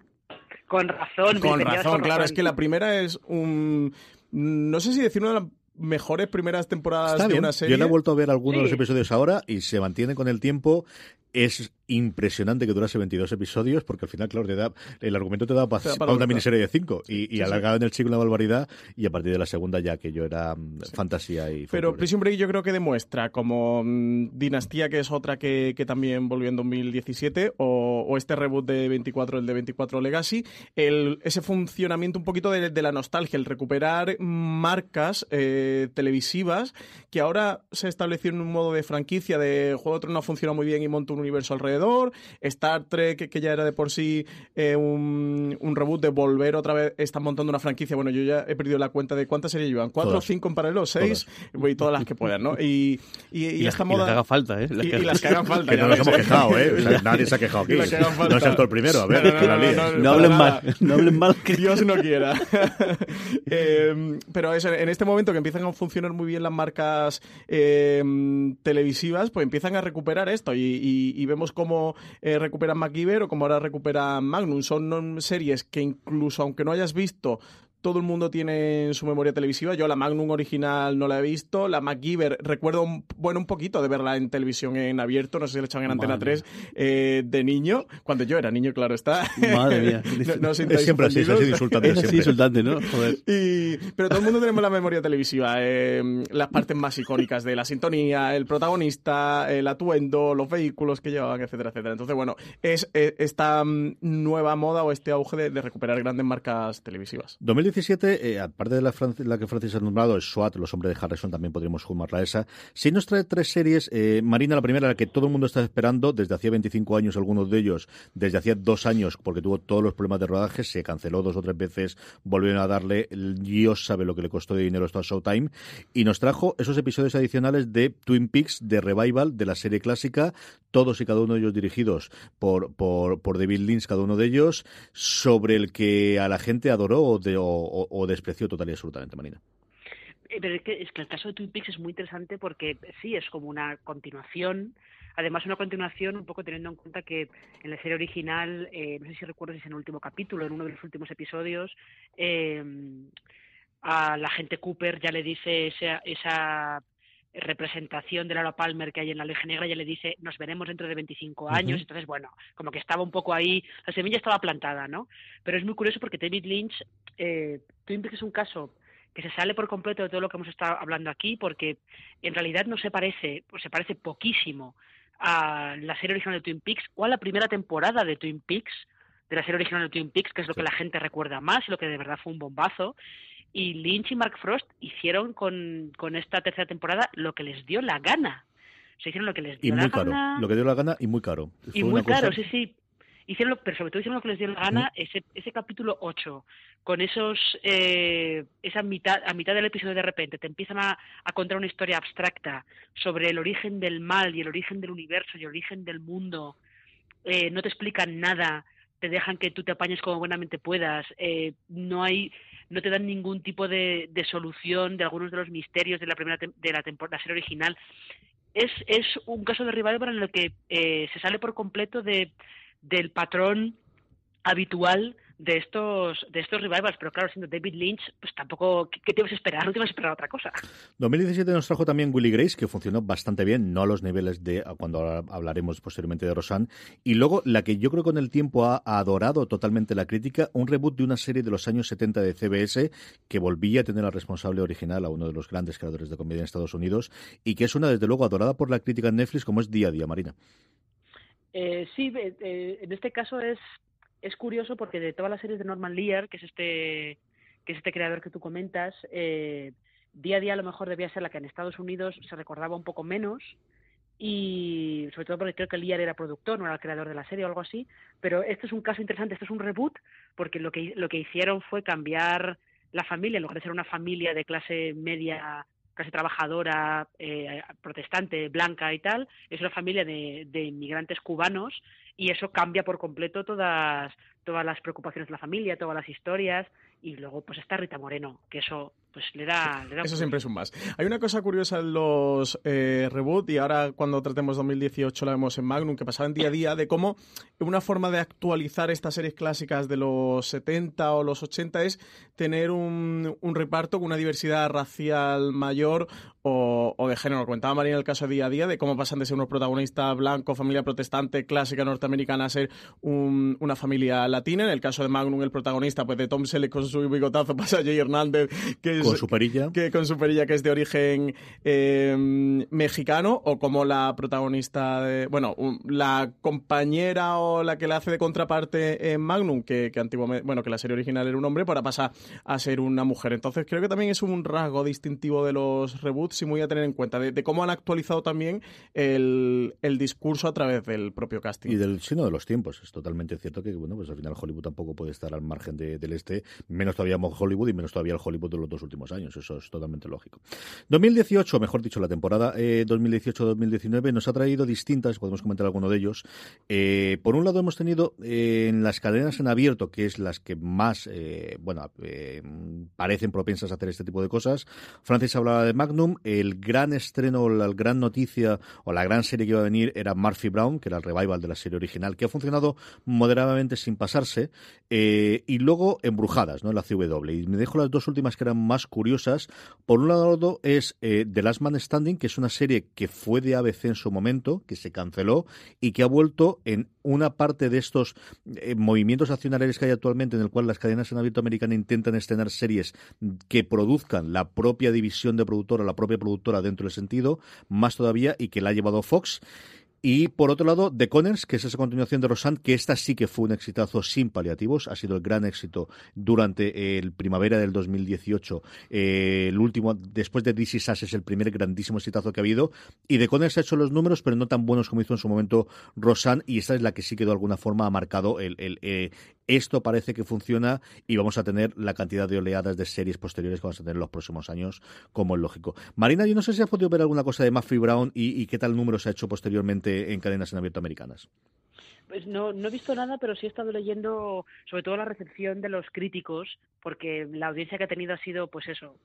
Con razón. Con razón, claro. Es que la primera es un... No sé si decir una de las mejores primeras temporadas de una serie. Yo le he vuelto a ver algunos de los episodios ahora y se mantiene con el tiempo. Es impresionante que durase 22 episodios, porque al final, claro, te da, el argumento te da para, una miniserie de 5 y, y alargado en el chico una barbaridad y a partir de la segunda ya que yo era mm, fantasía y... Pero Prison Break yo creo que demuestra como mm, Dinastía, que es otra que, que, también volvió en 2017, o, o, este reboot de 24, el de 24 Legacy, el, ese funcionamiento un poquito de, de la nostalgia, el recuperar marcas eh, televisivas que ahora se estableció en un modo de franquicia de Juego de Tronos no funciona muy bien y monta un universo alrededor Star Trek, que ya era de por sí eh, un, reboot de volver otra vez, están montando una franquicia. Bueno, yo ya he perdido la cuenta de cuántas series llevan, cuatro cinco en paralelo, seis, y todas las que puedan, ¿no? Y, y, esta moda. Y las que hagan falta, ¿eh? y, las que hagan falta. que no nos hemos quejado, ¿eh? nadie se ha quejado aquí. No tú el primero, a ver, no, hablen mal, no hablen mal. Que... Dios no quiera. eh, pero eso, en este momento que empiezan a funcionar muy bien las marcas eh, televisivas, pues empiezan a recuperar esto y, y vemos cómo eh, recuperan MacGyver o como ahora recuperan Magnum. Son series que incluso aunque no hayas visto todo el mundo tiene en su memoria televisiva. Yo la Magnum original no la he visto. La MacGyver, recuerdo, un, bueno, un poquito de verla en televisión en abierto, no sé si la echaban en Antena 3, eh, de niño, cuando yo era niño, claro está. Madre mía. no, es siempre así, es así insultante. Es así insultante, ¿no? Joder. Y, pero todo el mundo tenemos la memoria televisiva, eh, las partes más icónicas de la sintonía, el protagonista, el atuendo, los vehículos que llevaban, etcétera, etcétera. Entonces, bueno, es, esta mm, nueva moda o este auge de, de recuperar grandes marcas televisivas. 2017, eh, aparte de la, la, que Francis ha nombrado, es SWAT, Los Hombres de Harrison, también podríamos sumarla a esa. Si nos trae tres series, eh, Marina, la primera, la que todo el mundo está esperando, desde hacía 25 años, algunos de ellos, desde hacía dos años, porque tuvo todos los problemas de rodaje, se canceló dos o tres veces, volvieron a darle, Dios sabe lo que le costó de dinero esto a Showtime, y nos trajo esos episodios adicionales de Twin Peaks, de Revival, de la serie clásica, todos y cada uno de ellos dirigidos por, por, por David Lynch, cada uno de ellos, sobre el que a la gente adoró de, o o, despreció total y absolutamente, Marina. Eh, pero es que, el caso de Twin Peaks es muy interesante porque sí, es como una continuación, además una continuación un poco teniendo en cuenta que en la serie original, eh, no sé si recuerdo si es en el último capítulo, en uno de los últimos episodios, eh, a la gente Cooper ya le dice esa representación de Laura Palmer que hay en la Legión Negra, ya le dice, nos veremos dentro de 25 años, entonces, bueno, como que estaba un poco ahí, la semilla estaba plantada, ¿no? Pero es muy curioso porque David Lynch, eh, Twin Peaks es un caso que se sale por completo de todo lo que hemos estado hablando aquí, porque en realidad no se parece, o se parece poquísimo a la serie original de Twin Peaks o a la primera temporada de Twin Peaks, de la serie original de Twin Peaks, que es lo que la gente recuerda más y lo que de verdad fue un bombazo. Y Lynch y Mark Frost hicieron con, con esta tercera temporada lo que les dio la gana. Se hicieron lo que les dio y la muy caro, gana. lo que dio la gana y muy caro. Y Fue muy cosa- caro, sí, sí. Hicieron, lo- pero sobre todo hicieron lo que les dio la gana, ese, ese capítulo 8, con esos, eh, esa mitad, a mitad del episodio de repente te empiezan a, a contar una historia abstracta sobre el origen del mal y el origen del universo y el origen del mundo, eh, no te explican nada, te dejan que tú te apañes como buenamente puedas, eh, no hay, no te dan ningún tipo de, de solución de algunos de los misterios de la primera de la, la serie original. Es, es un caso de revival en el que eh, se sale por completo de, del patrón habitual de estos de estos revivals, pero claro, siendo David Lynch, pues tampoco, ¿qué, qué te ibas a esperar? No te ibas a esperar otra cosa. 2017 nos trajo también Willy Grace, que funcionó bastante bien, no a los niveles de cuando ahora hablaremos posteriormente de Roseanne. Y luego, la que yo creo con el tiempo ha adorado totalmente la crítica, un reboot de una serie de los años 70 de CBS, que volvía a tener al responsable original, a uno de los grandes creadores de comedia en Estados Unidos, y que es una, desde luego, adorada por la crítica en Netflix, como es Día a Día, Marina. Eh, sí, eh, eh, en este caso es, es curioso porque de todas las series de Norman Lear, que es este, que es este creador que tú comentas, eh, día a día a lo mejor debía ser la que en Estados Unidos se recordaba un poco menos y sobre todo porque creo que Lear era productor, no era el creador de la serie o algo así, pero este es un caso interesante, este es un reboot porque lo que, lo que hicieron fue cambiar la familia, en lugar de ser una familia de clase media clase trabajadora, eh, protestante, blanca y tal, es una familia de, de inmigrantes cubanos y eso cambia por completo todas, todas las preocupaciones de la familia, todas las historias y luego pues está Rita Moreno, que eso pues le da... Le da Eso siempre es un más. Hay una cosa curiosa en los eh, reboot y ahora cuando tratemos 2018 la vemos en Magnum, que pasaba en día a día, de cómo una forma de actualizar estas series clásicas de los 70 o los 80 es tener un, un reparto con una diversidad racial mayor o, o de género. Comentaba María en el caso de día a día, de cómo pasan de ser unos protagonistas blancos, familia protestante, clásica norteamericana, a ser un- una familia latina. En el caso de Magnum, el protagonista, pues de Tom Selleck con su bigotazo, pasa a Jay Hernández, que es Con su perilla. que con su perilla que es de origen eh, mexicano o como la protagonista de, bueno la compañera o la que le hace de contraparte en Magnum que, que antiguamente bueno que la serie original era un hombre para pasar a ser una mujer entonces creo que también es un rasgo distintivo de los reboots y muy a tener en cuenta de, de cómo han actualizado también el, el discurso a través del propio casting Y del sino de los tiempos. Es totalmente cierto que, bueno, pues al final Hollywood tampoco puede estar al margen de- del este, menos todavía Hollywood y menos todavía el Hollywood de los dos últimos años. Eso es totalmente lógico. 2018, mejor dicho, la temporada eh, 2018-2019 nos ha traído distintas, podemos comentar alguno de ellos. Eh, por un lado hemos tenido eh, en las cadenas en abierto, que es las que más, eh, bueno, eh, parecen propensas a hacer este tipo de cosas. Francis hablaba de Magnum, el gran estreno, la gran noticia o la gran serie que iba a venir era Murphy Brown, que era el revival de la serie original, que ha funcionado moderadamente sin pasarse, eh, y luego Embrujadas, ¿no? En la CW. Y me dejo las dos últimas que eran más curiosas. Por un lado es eh, The Last Man Standing, que es una serie que fue de ABC en su momento, que se canceló y que ha vuelto en una parte de estos eh, movimientos accionarios que hay actualmente, en el cual las cadenas en abierto americana intentan estrenar series que produzcan la propia división de productora, la propia productora dentro del sentido, más todavía, y que la ha llevado Fox. Y por otro lado, The Conners, que es esa continuación de Roseanne, que esta sí que fue un exitazo sin paliativos, ha sido el gran éxito durante el primavera del 2018. Eh, el último, después de Is Us, es el primer grandísimo exitazo que ha habido. Y The Conners ha hecho los números, pero no tan buenos como hizo en su momento Roseanne, y esta es la que sí que de alguna forma ha marcado el, eh, esto parece que funciona y vamos a tener la cantidad de oleadas de series posteriores que vamos a tener en los próximos años, como es lógico. Marina, yo no sé si has podido ver alguna cosa de Murphy Brown y, y qué tal número se ha hecho posteriormente en cadenas en abierto americanas. Pues no, no he visto nada, pero sí he estado leyendo sobre todo la recepción de los críticos, porque la audiencia que ha tenido ha sido, pues eso,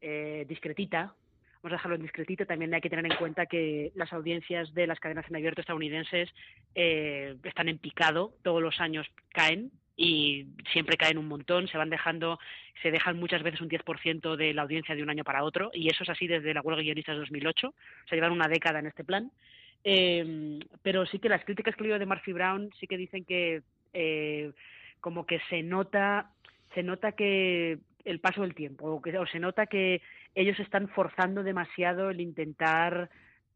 eh, discretita. Vamos a dejarlo en discretito. También hay que tener en cuenta que las audiencias de las cadenas en abierto estadounidenses eh, están en picado, todos los años caen y siempre caen un montón, se van dejando, se dejan muchas veces un 10% de la audiencia de un año para otro, y eso es así desde la huelga guionistas de 2008, o sea, llevan una década en este plan. Eh, pero sí que las críticas que leo de Murphy Brown sí que dicen que eh, como que se nota, se nota que el paso del tiempo, o, que, o se nota que ellos están forzando demasiado el intentar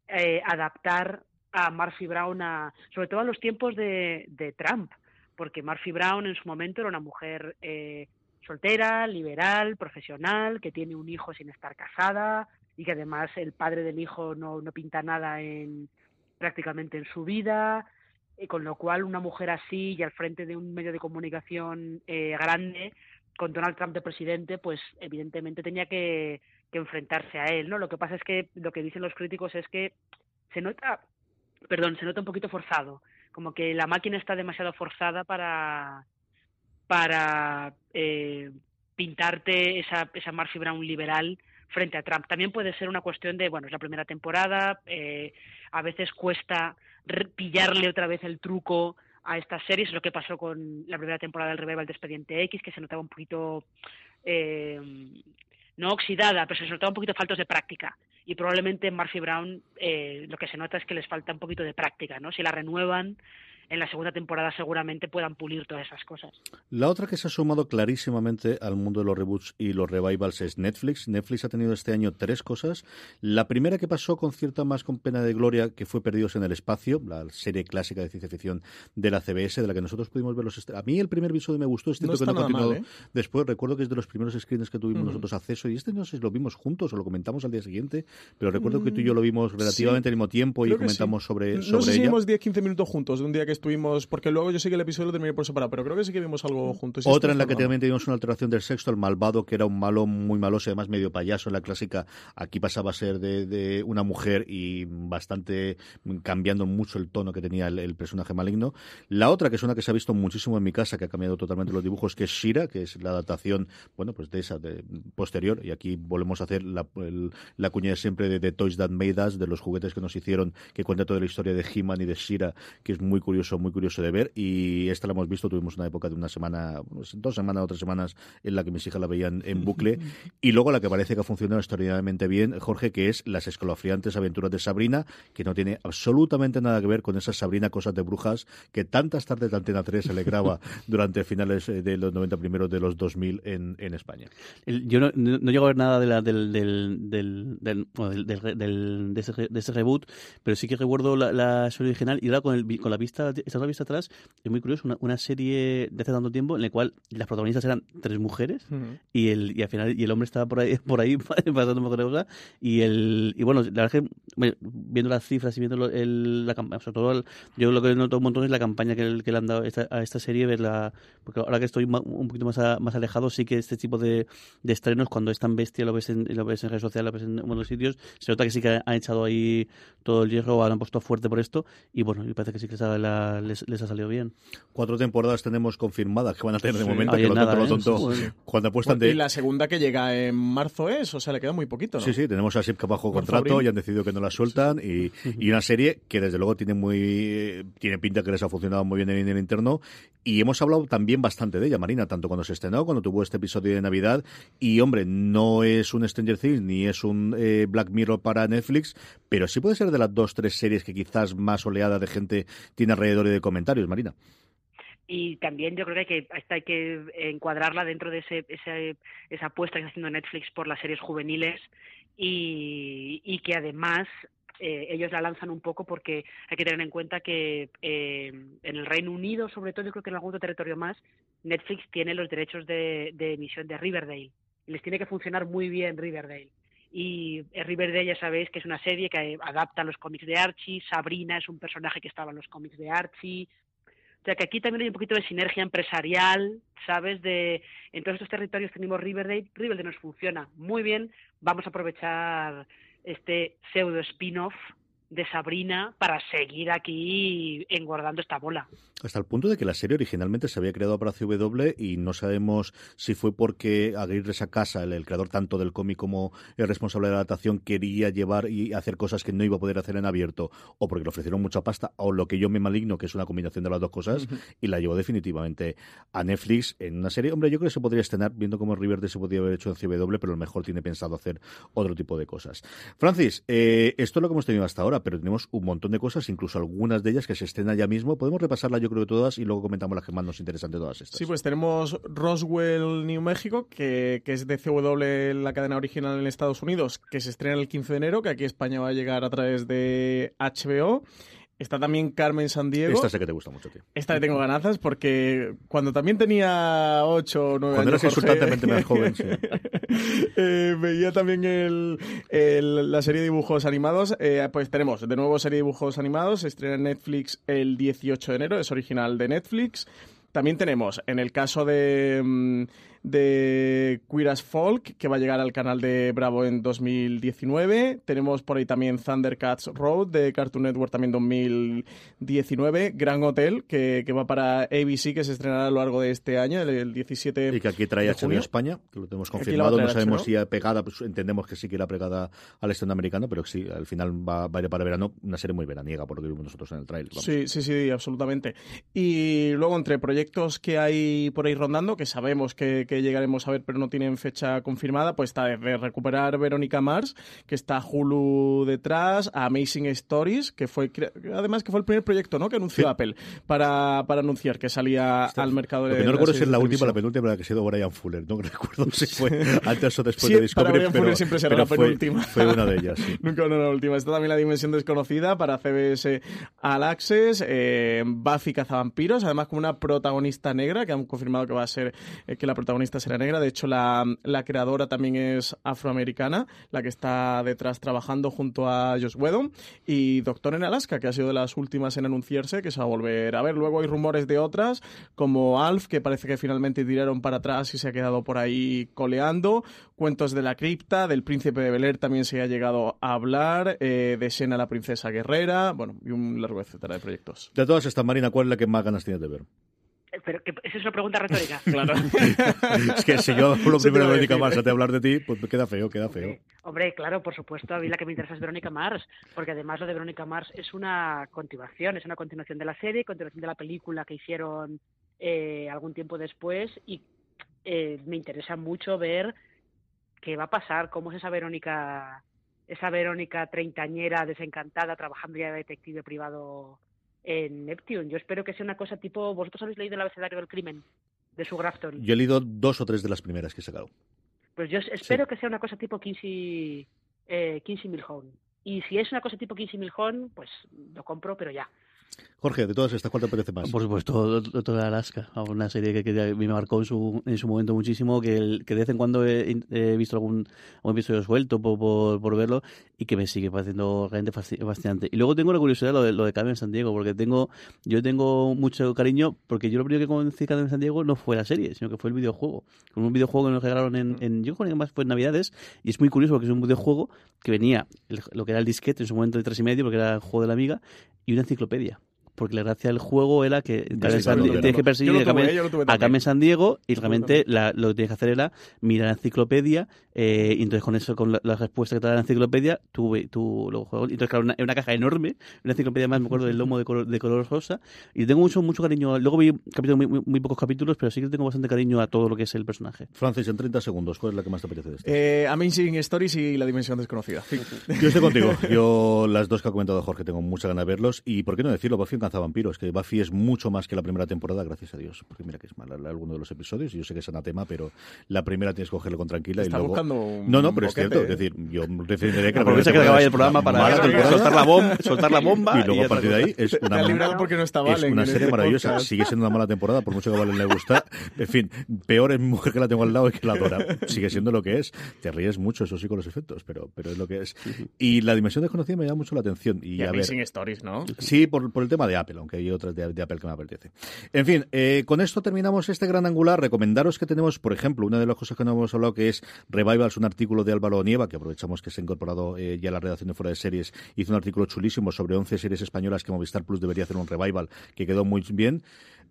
eh, adaptar a Murphy Brown a, sobre todo a los tiempos de, de Trump porque Murphy Brown en su momento era una mujer eh, soltera, liberal, profesional, que tiene un hijo sin estar casada y que además el padre del hijo no, no pinta nada en prácticamente en su vida, y con lo cual una mujer así y al frente de un medio de comunicación eh, grande, con Donald Trump de presidente, pues evidentemente tenía que, enfrentarse a él, ¿no? Lo que pasa es que lo que dicen los críticos es que se nota, perdón, se nota un poquito forzado como que la máquina está demasiado forzada para para eh, pintarte esa, esa Murphy Brown liberal frente a Trump. También puede ser una cuestión de, bueno, es la primera temporada, eh, a veces cuesta pillarle otra vez el truco a estas series, es lo que pasó con la primera temporada del Revival de Expediente X, que se notaba un poquito, eh, no oxidada, pero se notaba un poquito faltos de práctica y probablemente en Murphy Brown eh, lo que se nota es que les falta un poquito de práctica, ¿no? Si la renuevan, en la segunda temporada seguramente puedan pulir todas esas cosas. La otra que se ha sumado clarísimamente al mundo de los reboots y los revivals es Netflix. Netflix ha tenido este año tres cosas. La primera que pasó con cierta más con pena de gloria, que fue Perdidos en el Espacio, la serie clásica de ciencia ficción de la CBS, de la que nosotros pudimos ver los... A mí el primer episodio me gustó, es cierto que no continuó ¿eh? después. Recuerdo que es de los primeros screens que tuvimos nosotros acceso y este no sé si lo vimos juntos o lo comentamos al día siguiente, pero recuerdo que tú y yo lo vimos relativamente al mismo tiempo y comentamos sobre, no sobre sé si ella. 10-15 minutos juntos de un día que estuvimos, porque luego yo sé que el episodio lo terminé por separado, pero creo que sí que vimos algo juntos. Otra en la que también teníamos una alteración del sexto, el malvado, que era un malo muy malo, además medio payaso en la clásica. Aquí pasaba a ser de, de una mujer y bastante cambiando mucho el tono que tenía el, el, personaje maligno. La otra, que es una que se ha visto muchísimo en mi casa, que ha cambiado totalmente los dibujos, que es Shira, que es la adaptación, bueno, pues de esa de, posterior. Y aquí volvemos a hacer la, el, la cuña de siempre de, de Toys That Made Us, de los juguetes que nos hicieron, que cuenta toda la historia de He-Man y de Shira, que es muy curioso, muy curioso de ver y esta la hemos visto, tuvimos una época de una semana, dos semanas o tres semanas en la que mis hijas la veían en bucle y luego la que parece que ha funcionado extraordinariamente bien, Jorge, que es Las escalofriantes aventuras de Sabrina, que no tiene absolutamente nada que ver con esa Sabrina Cosas de Brujas que tantas tardes de Antena 3 se le graba durante finales de los 90 primeros de los 2000 en, en España. Yo no, no, no, llego a ver nada de la, del, del, del, del, de, ese, de, ese, reboot, pero sí que recuerdo la, la serie original y ahora con, el, con la vista, esta la vista atrás, es muy curioso, una, una, serie de hace tanto tiempo en la cual las protagonistas eran tres mujeres uh -huh. y el y al final y el hombre estaba por ahí por ahí pasando mejor cosa y el y bueno la verdad que bueno, viendo las cifras y viendo el, la campaña sobre todo el, yo lo que noto un montón es la campaña que, que le han dado esta, a esta serie verla porque ahora que estoy un poquito más, a, más alejado sí que este tipo de, de, estrenos cuando es tan bestia lo ves en lo ves en redes sociales lo ves en buenos sitios se nota que sí que han echado ahí todo el hierro han puesto fuerte por esto y bueno me parece que sí que la, les, les ha salido bien. Cuatro temporadas tenemos confirmadas que van a tener de momento, que lo nada, tonto, lo tonto, ¿eh? cuando apuestan de... Y la segunda que llega en marzo es, o sea, le queda muy poquito, ¿no? Sí, sí, tenemos a Sipka bajo contrato y han decidido que no la sueltan y, y, una serie que desde luego tiene muy tiene pinta que les ha funcionado muy bien en el interno y hemos hablado también bastante de ella, Marina, tanto cuando se estrenó, cuando tuvo este episodio de Navidad y, hombre, no es un Stranger Things ni es un eh, Black Mirror para Netflix, pero sí puede ser de las dos, tres series que quizás más oleada de gente tiene alrededor de comentarios, Marina y también yo creo que hay que, encuadrarla dentro de ese, ese, esa apuesta que está haciendo Netflix por las series juveniles y, y que además eh, ellos la lanzan un poco porque hay que tener en cuenta que eh, en el Reino Unido, sobre todo, yo creo que en algún otro territorio más, Netflix tiene los derechos de, de emisión de Riverdale y les tiene que funcionar muy bien Riverdale. Y Riverdale ya sabéis que es una serie que adapta los cómics de Archie, Sabrina es un personaje que estaba en los cómics de Archie, o sea que aquí también hay un poquito de sinergia empresarial, ¿sabes? De en todos estos territorios tenemos Riverdale, Riverdale nos funciona muy bien, vamos a aprovechar este pseudo spin-off de Sabrina para seguir aquí engordando esta bola. Hasta el punto de que la serie originalmente se había creado para CW y no sabemos si fue porque Aguirre Sacasa, el, el creador tanto del cómic como el responsable de la adaptación, quería llevar y hacer cosas que no iba a poder hacer en abierto, o porque le ofrecieron mucha pasta, o lo que yo me maligno, que es una combinación de las dos cosas, y la llevó definitivamente a Netflix en una serie. Hombre, yo creo que se podría estrenar, viendo cómo Riverdale se podría haber hecho en CW, pero a lo mejor tiene pensado hacer otro tipo de cosas. Francis, eh, esto es lo que hemos tenido hasta ahora pero tenemos un montón de cosas, incluso algunas de ellas que se estrenan ya mismo. Podemos repasarlas, yo creo todas, y luego comentamos las que más nos interesan de todas estas. Sí, pues tenemos Roswell, New México, que, que es de CW, la cadena original en Estados Unidos, que se estrena el 15 de enero, que aquí España va a llegar a través de HBO. Está también Carmen Sandiego. Esta sé que te gusta mucho, tío. Esta le tengo ganazas porque cuando también tenía 8 o 9 Cuando años. eras insultantemente más joven, sí. eh, veía también el, el- la serie de dibujos animados. Eh, pues tenemos de nuevo serie de dibujos animados. Se estrena en Netflix el 18 de enero. Es original de Netflix. También tenemos, en el caso de, mm, de Queer as Folk, que va a llegar al canal de Bravo en 2019. Tenemos por ahí también Thundercats Road de Cartoon Network también 2019. Gran Hotel, que, que va para ABC, que se estrenará a lo largo de este año, el, el 17 Y que aquí trae HBO. España, que lo tenemos confirmado. No sabemos si pegada, pues entendemos que sí que irá pegada al estreno americano, pero sí, al final va, va a ir para verano. Una serie muy veraniega, por lo que vimos nosotros en el trailer. vamos. Sí, sí, sí, absolutamente. Y luego entre proyectos que hay por ahí rondando, que sabemos que, que llegaremos a ver, pero no tienen fecha confirmada, pues está de recuperar Verónica Mars, que está Hulu detrás, a Amazing Stories, que fue además que fue el primer proyecto, ¿no? Que anunció Apple para, para anunciar que salía al mercado de Lo que no de recuerdo si es la de última la penúltima, la que ha sido Brian Fuller. No recuerdo si fue antes o después Sí, de para Discovery, Brian pero, Fuller siempre será pero la fue, penúltima. fue una de ellas. sí. Nunca una la última. Está también la Dimensión Desconocida para CBS All Access. Eh, Buffy Cazavampiros, además como una protagonista negra, que han confirmado que va a ser eh, que la protagonista será negra. De hecho, la, creadora también es afroamericana, la que está detrás trabajando junto a Josh Whedon. Y Doctor en Alaska, que ha sido de las últimas en anunciarse, que se va a volver a ver. Luego hay rumores de otras, como Alf, que parece que finalmente tiraron para atrás y se ha quedado por ahí coleando. Cuentos de la cripta, del príncipe de Bel Air también se ha llegado a hablar, eh, de Xena la princesa guerrera, bueno, y un largo etcétera de proyectos. De todas estas, Marina, ¿cuál es la que más ganas tienes de ver? Pero que, esa es una pregunta retórica. Claro. es que si yo hablo primero de Verónica. Mars, a te hablar de ti, pues queda feo, queda feo. Hombre, claro, por supuesto, a mí la que me interesa es Verónica Mars, porque además lo de Verónica Mars es una continuación, es una continuación de la serie, continuación de la película que hicieron eh, algún tiempo después y eh, me interesa mucho ver qué va a pasar, cómo es esa Verónica, esa Verónica treintañera desencantada trabajando ya de detective privado en Neptune. Yo espero que sea una cosa tipo, vosotros habéis leído el abecedario del crimen de Sue Grafton. Yo he leído dos o tres de las primeras que he sacado. Pues yo espero que sea una cosa tipo Kinsey, eh, Kinsey Milhone. Y si es una cosa tipo Kinsey Milhone, pues lo compro, pero ya. Jorge, de todas estas, ¿cuál te parece más? Por supuesto, Doctor Alaska, una serie que, que me marcó en su, en su momento muchísimo, que, el- que de vez en cuando he, he visto algún, algún episodio suelto por, por, por verlo y que me sigue pareciendo realmente fasci- fascinante. Y luego tengo la curiosidad lo de, lo de Carmen San Diego, porque tengo yo tengo mucho cariño, porque yo lo primero que conocí Carmen San Diego no fue la serie, sino que fue el videojuego. Con un videojuego que nos regalaron en, en yo creo que más fue en Navidades, y es muy curioso porque es un videojuego que venía el- lo que era el disquete en su momento de tres y medio, porque era el juego de la amiga, y una enciclopedia. Porque la gracia del juego era que sí, San- claro, tienes que perseguir a Carmen, San Diego y realmente la- lo que tienes que hacer era mirar la enciclopedia eh, y entonces con eso, con la, la respuesta que te da la enciclopedia, tú, tú lo juegas. Y Entonces, claro, una, una caja enorme, una enciclopedia más, me acuerdo del lomo de color, de color rosa y tengo mucho, mucho cariño. Luego vi capítulos, muy, muy, muy pocos capítulos, pero sí que tengo bastante cariño a todo lo que es el personaje. Francis, en 30 segundos, ¿cuál es la que más te apetece de estas? Eh, Amazing Stories y La Dimensión Desconocida. Yo estoy contigo. Yo, las dos que ha comentado Jorge, tengo mucha ganas de verlos. Y por qué no decirlo, Buffy en Vampiros, que Buffy es mucho más que la primera temporada, gracias a Dios. Porque mira que es mala alguno de los episodios. y Yo sé que es anatema, pero la primera tienes que cogerlo con tranquila. Está y luego... un No, no, pero es cierto. ¿eh? Es decir, yo defenderé que la Aprovecha que acaba el programa para soltar la bomba, soltar la bomba Y luego a partir de ahí es una, librado porque no está es una serie maravillosa. podcast. Sigue siendo una mala temporada, por mucho que a Valen le gusta. En fin, peor es mujer que la tengo al lado y que la adora. Sigue siendo lo que es. Te ríes mucho, eso sí, con los efectos, pero, pero es lo que es. Y la dimensión desconocida me llama mucho la atención. Y, Y a ver, Stories, ¿no? Sí, por, por el tema de Apple, aunque hay otras de, Apple que me apetece. En fin, eh, con esto terminamos este gran angular. Recomendaros que tenemos, por ejemplo, una de las cosas que no hemos hablado que es Revivals, un artículo de Álvaro Nieva, que aprovechamos que se ha incorporado eh, ya a la redacción de Fuera de Series, hizo un artículo chulísimo sobre 11 series españolas que Movistar Plus debería hacer un revival, que quedó muy bien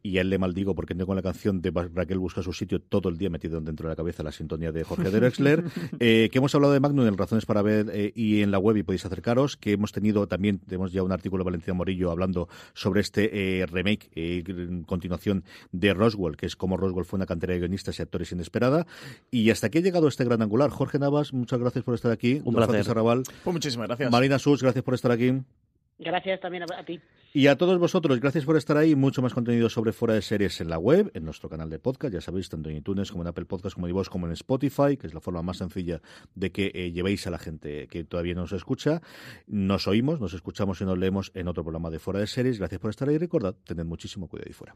y a él le maldigo porque tengo con la canción de Raquel busca su sitio todo el día metido dentro de la cabeza la sintonía de Jorge Derexler, eh, que hemos hablado de Magnum en Razones para Ver eh, y en la web y podéis acercaros, que hemos tenido también, tenemos ya un artículo de Valentina Morillo hablando sobre este eh, remake, en continuación de Roswell, que es como Roswell fue una cantera de guionistas y actores inesperada. Y hasta aquí ha llegado este gran angular. Jorge Navas, muchas gracias por estar aquí. Un placer. Pues muchísimas gracias. Marina Sus, gracias por estar aquí. Gracias también a, ti. Y a todos vosotros, gracias por estar ahí. Mucho más contenido sobre Fuera de Series en la web, en nuestro canal de podcast, ya sabéis, tanto en iTunes como en Apple Podcast, como en vos, como en Spotify, que es la forma más sencilla de que eh, llevéis a la gente que todavía no nos escucha. Nos oímos, nos escuchamos y nos leemos en otro programa de Fuera de Series. Gracias por estar ahí. Recordad, tened muchísimo cuidado ahí fuera.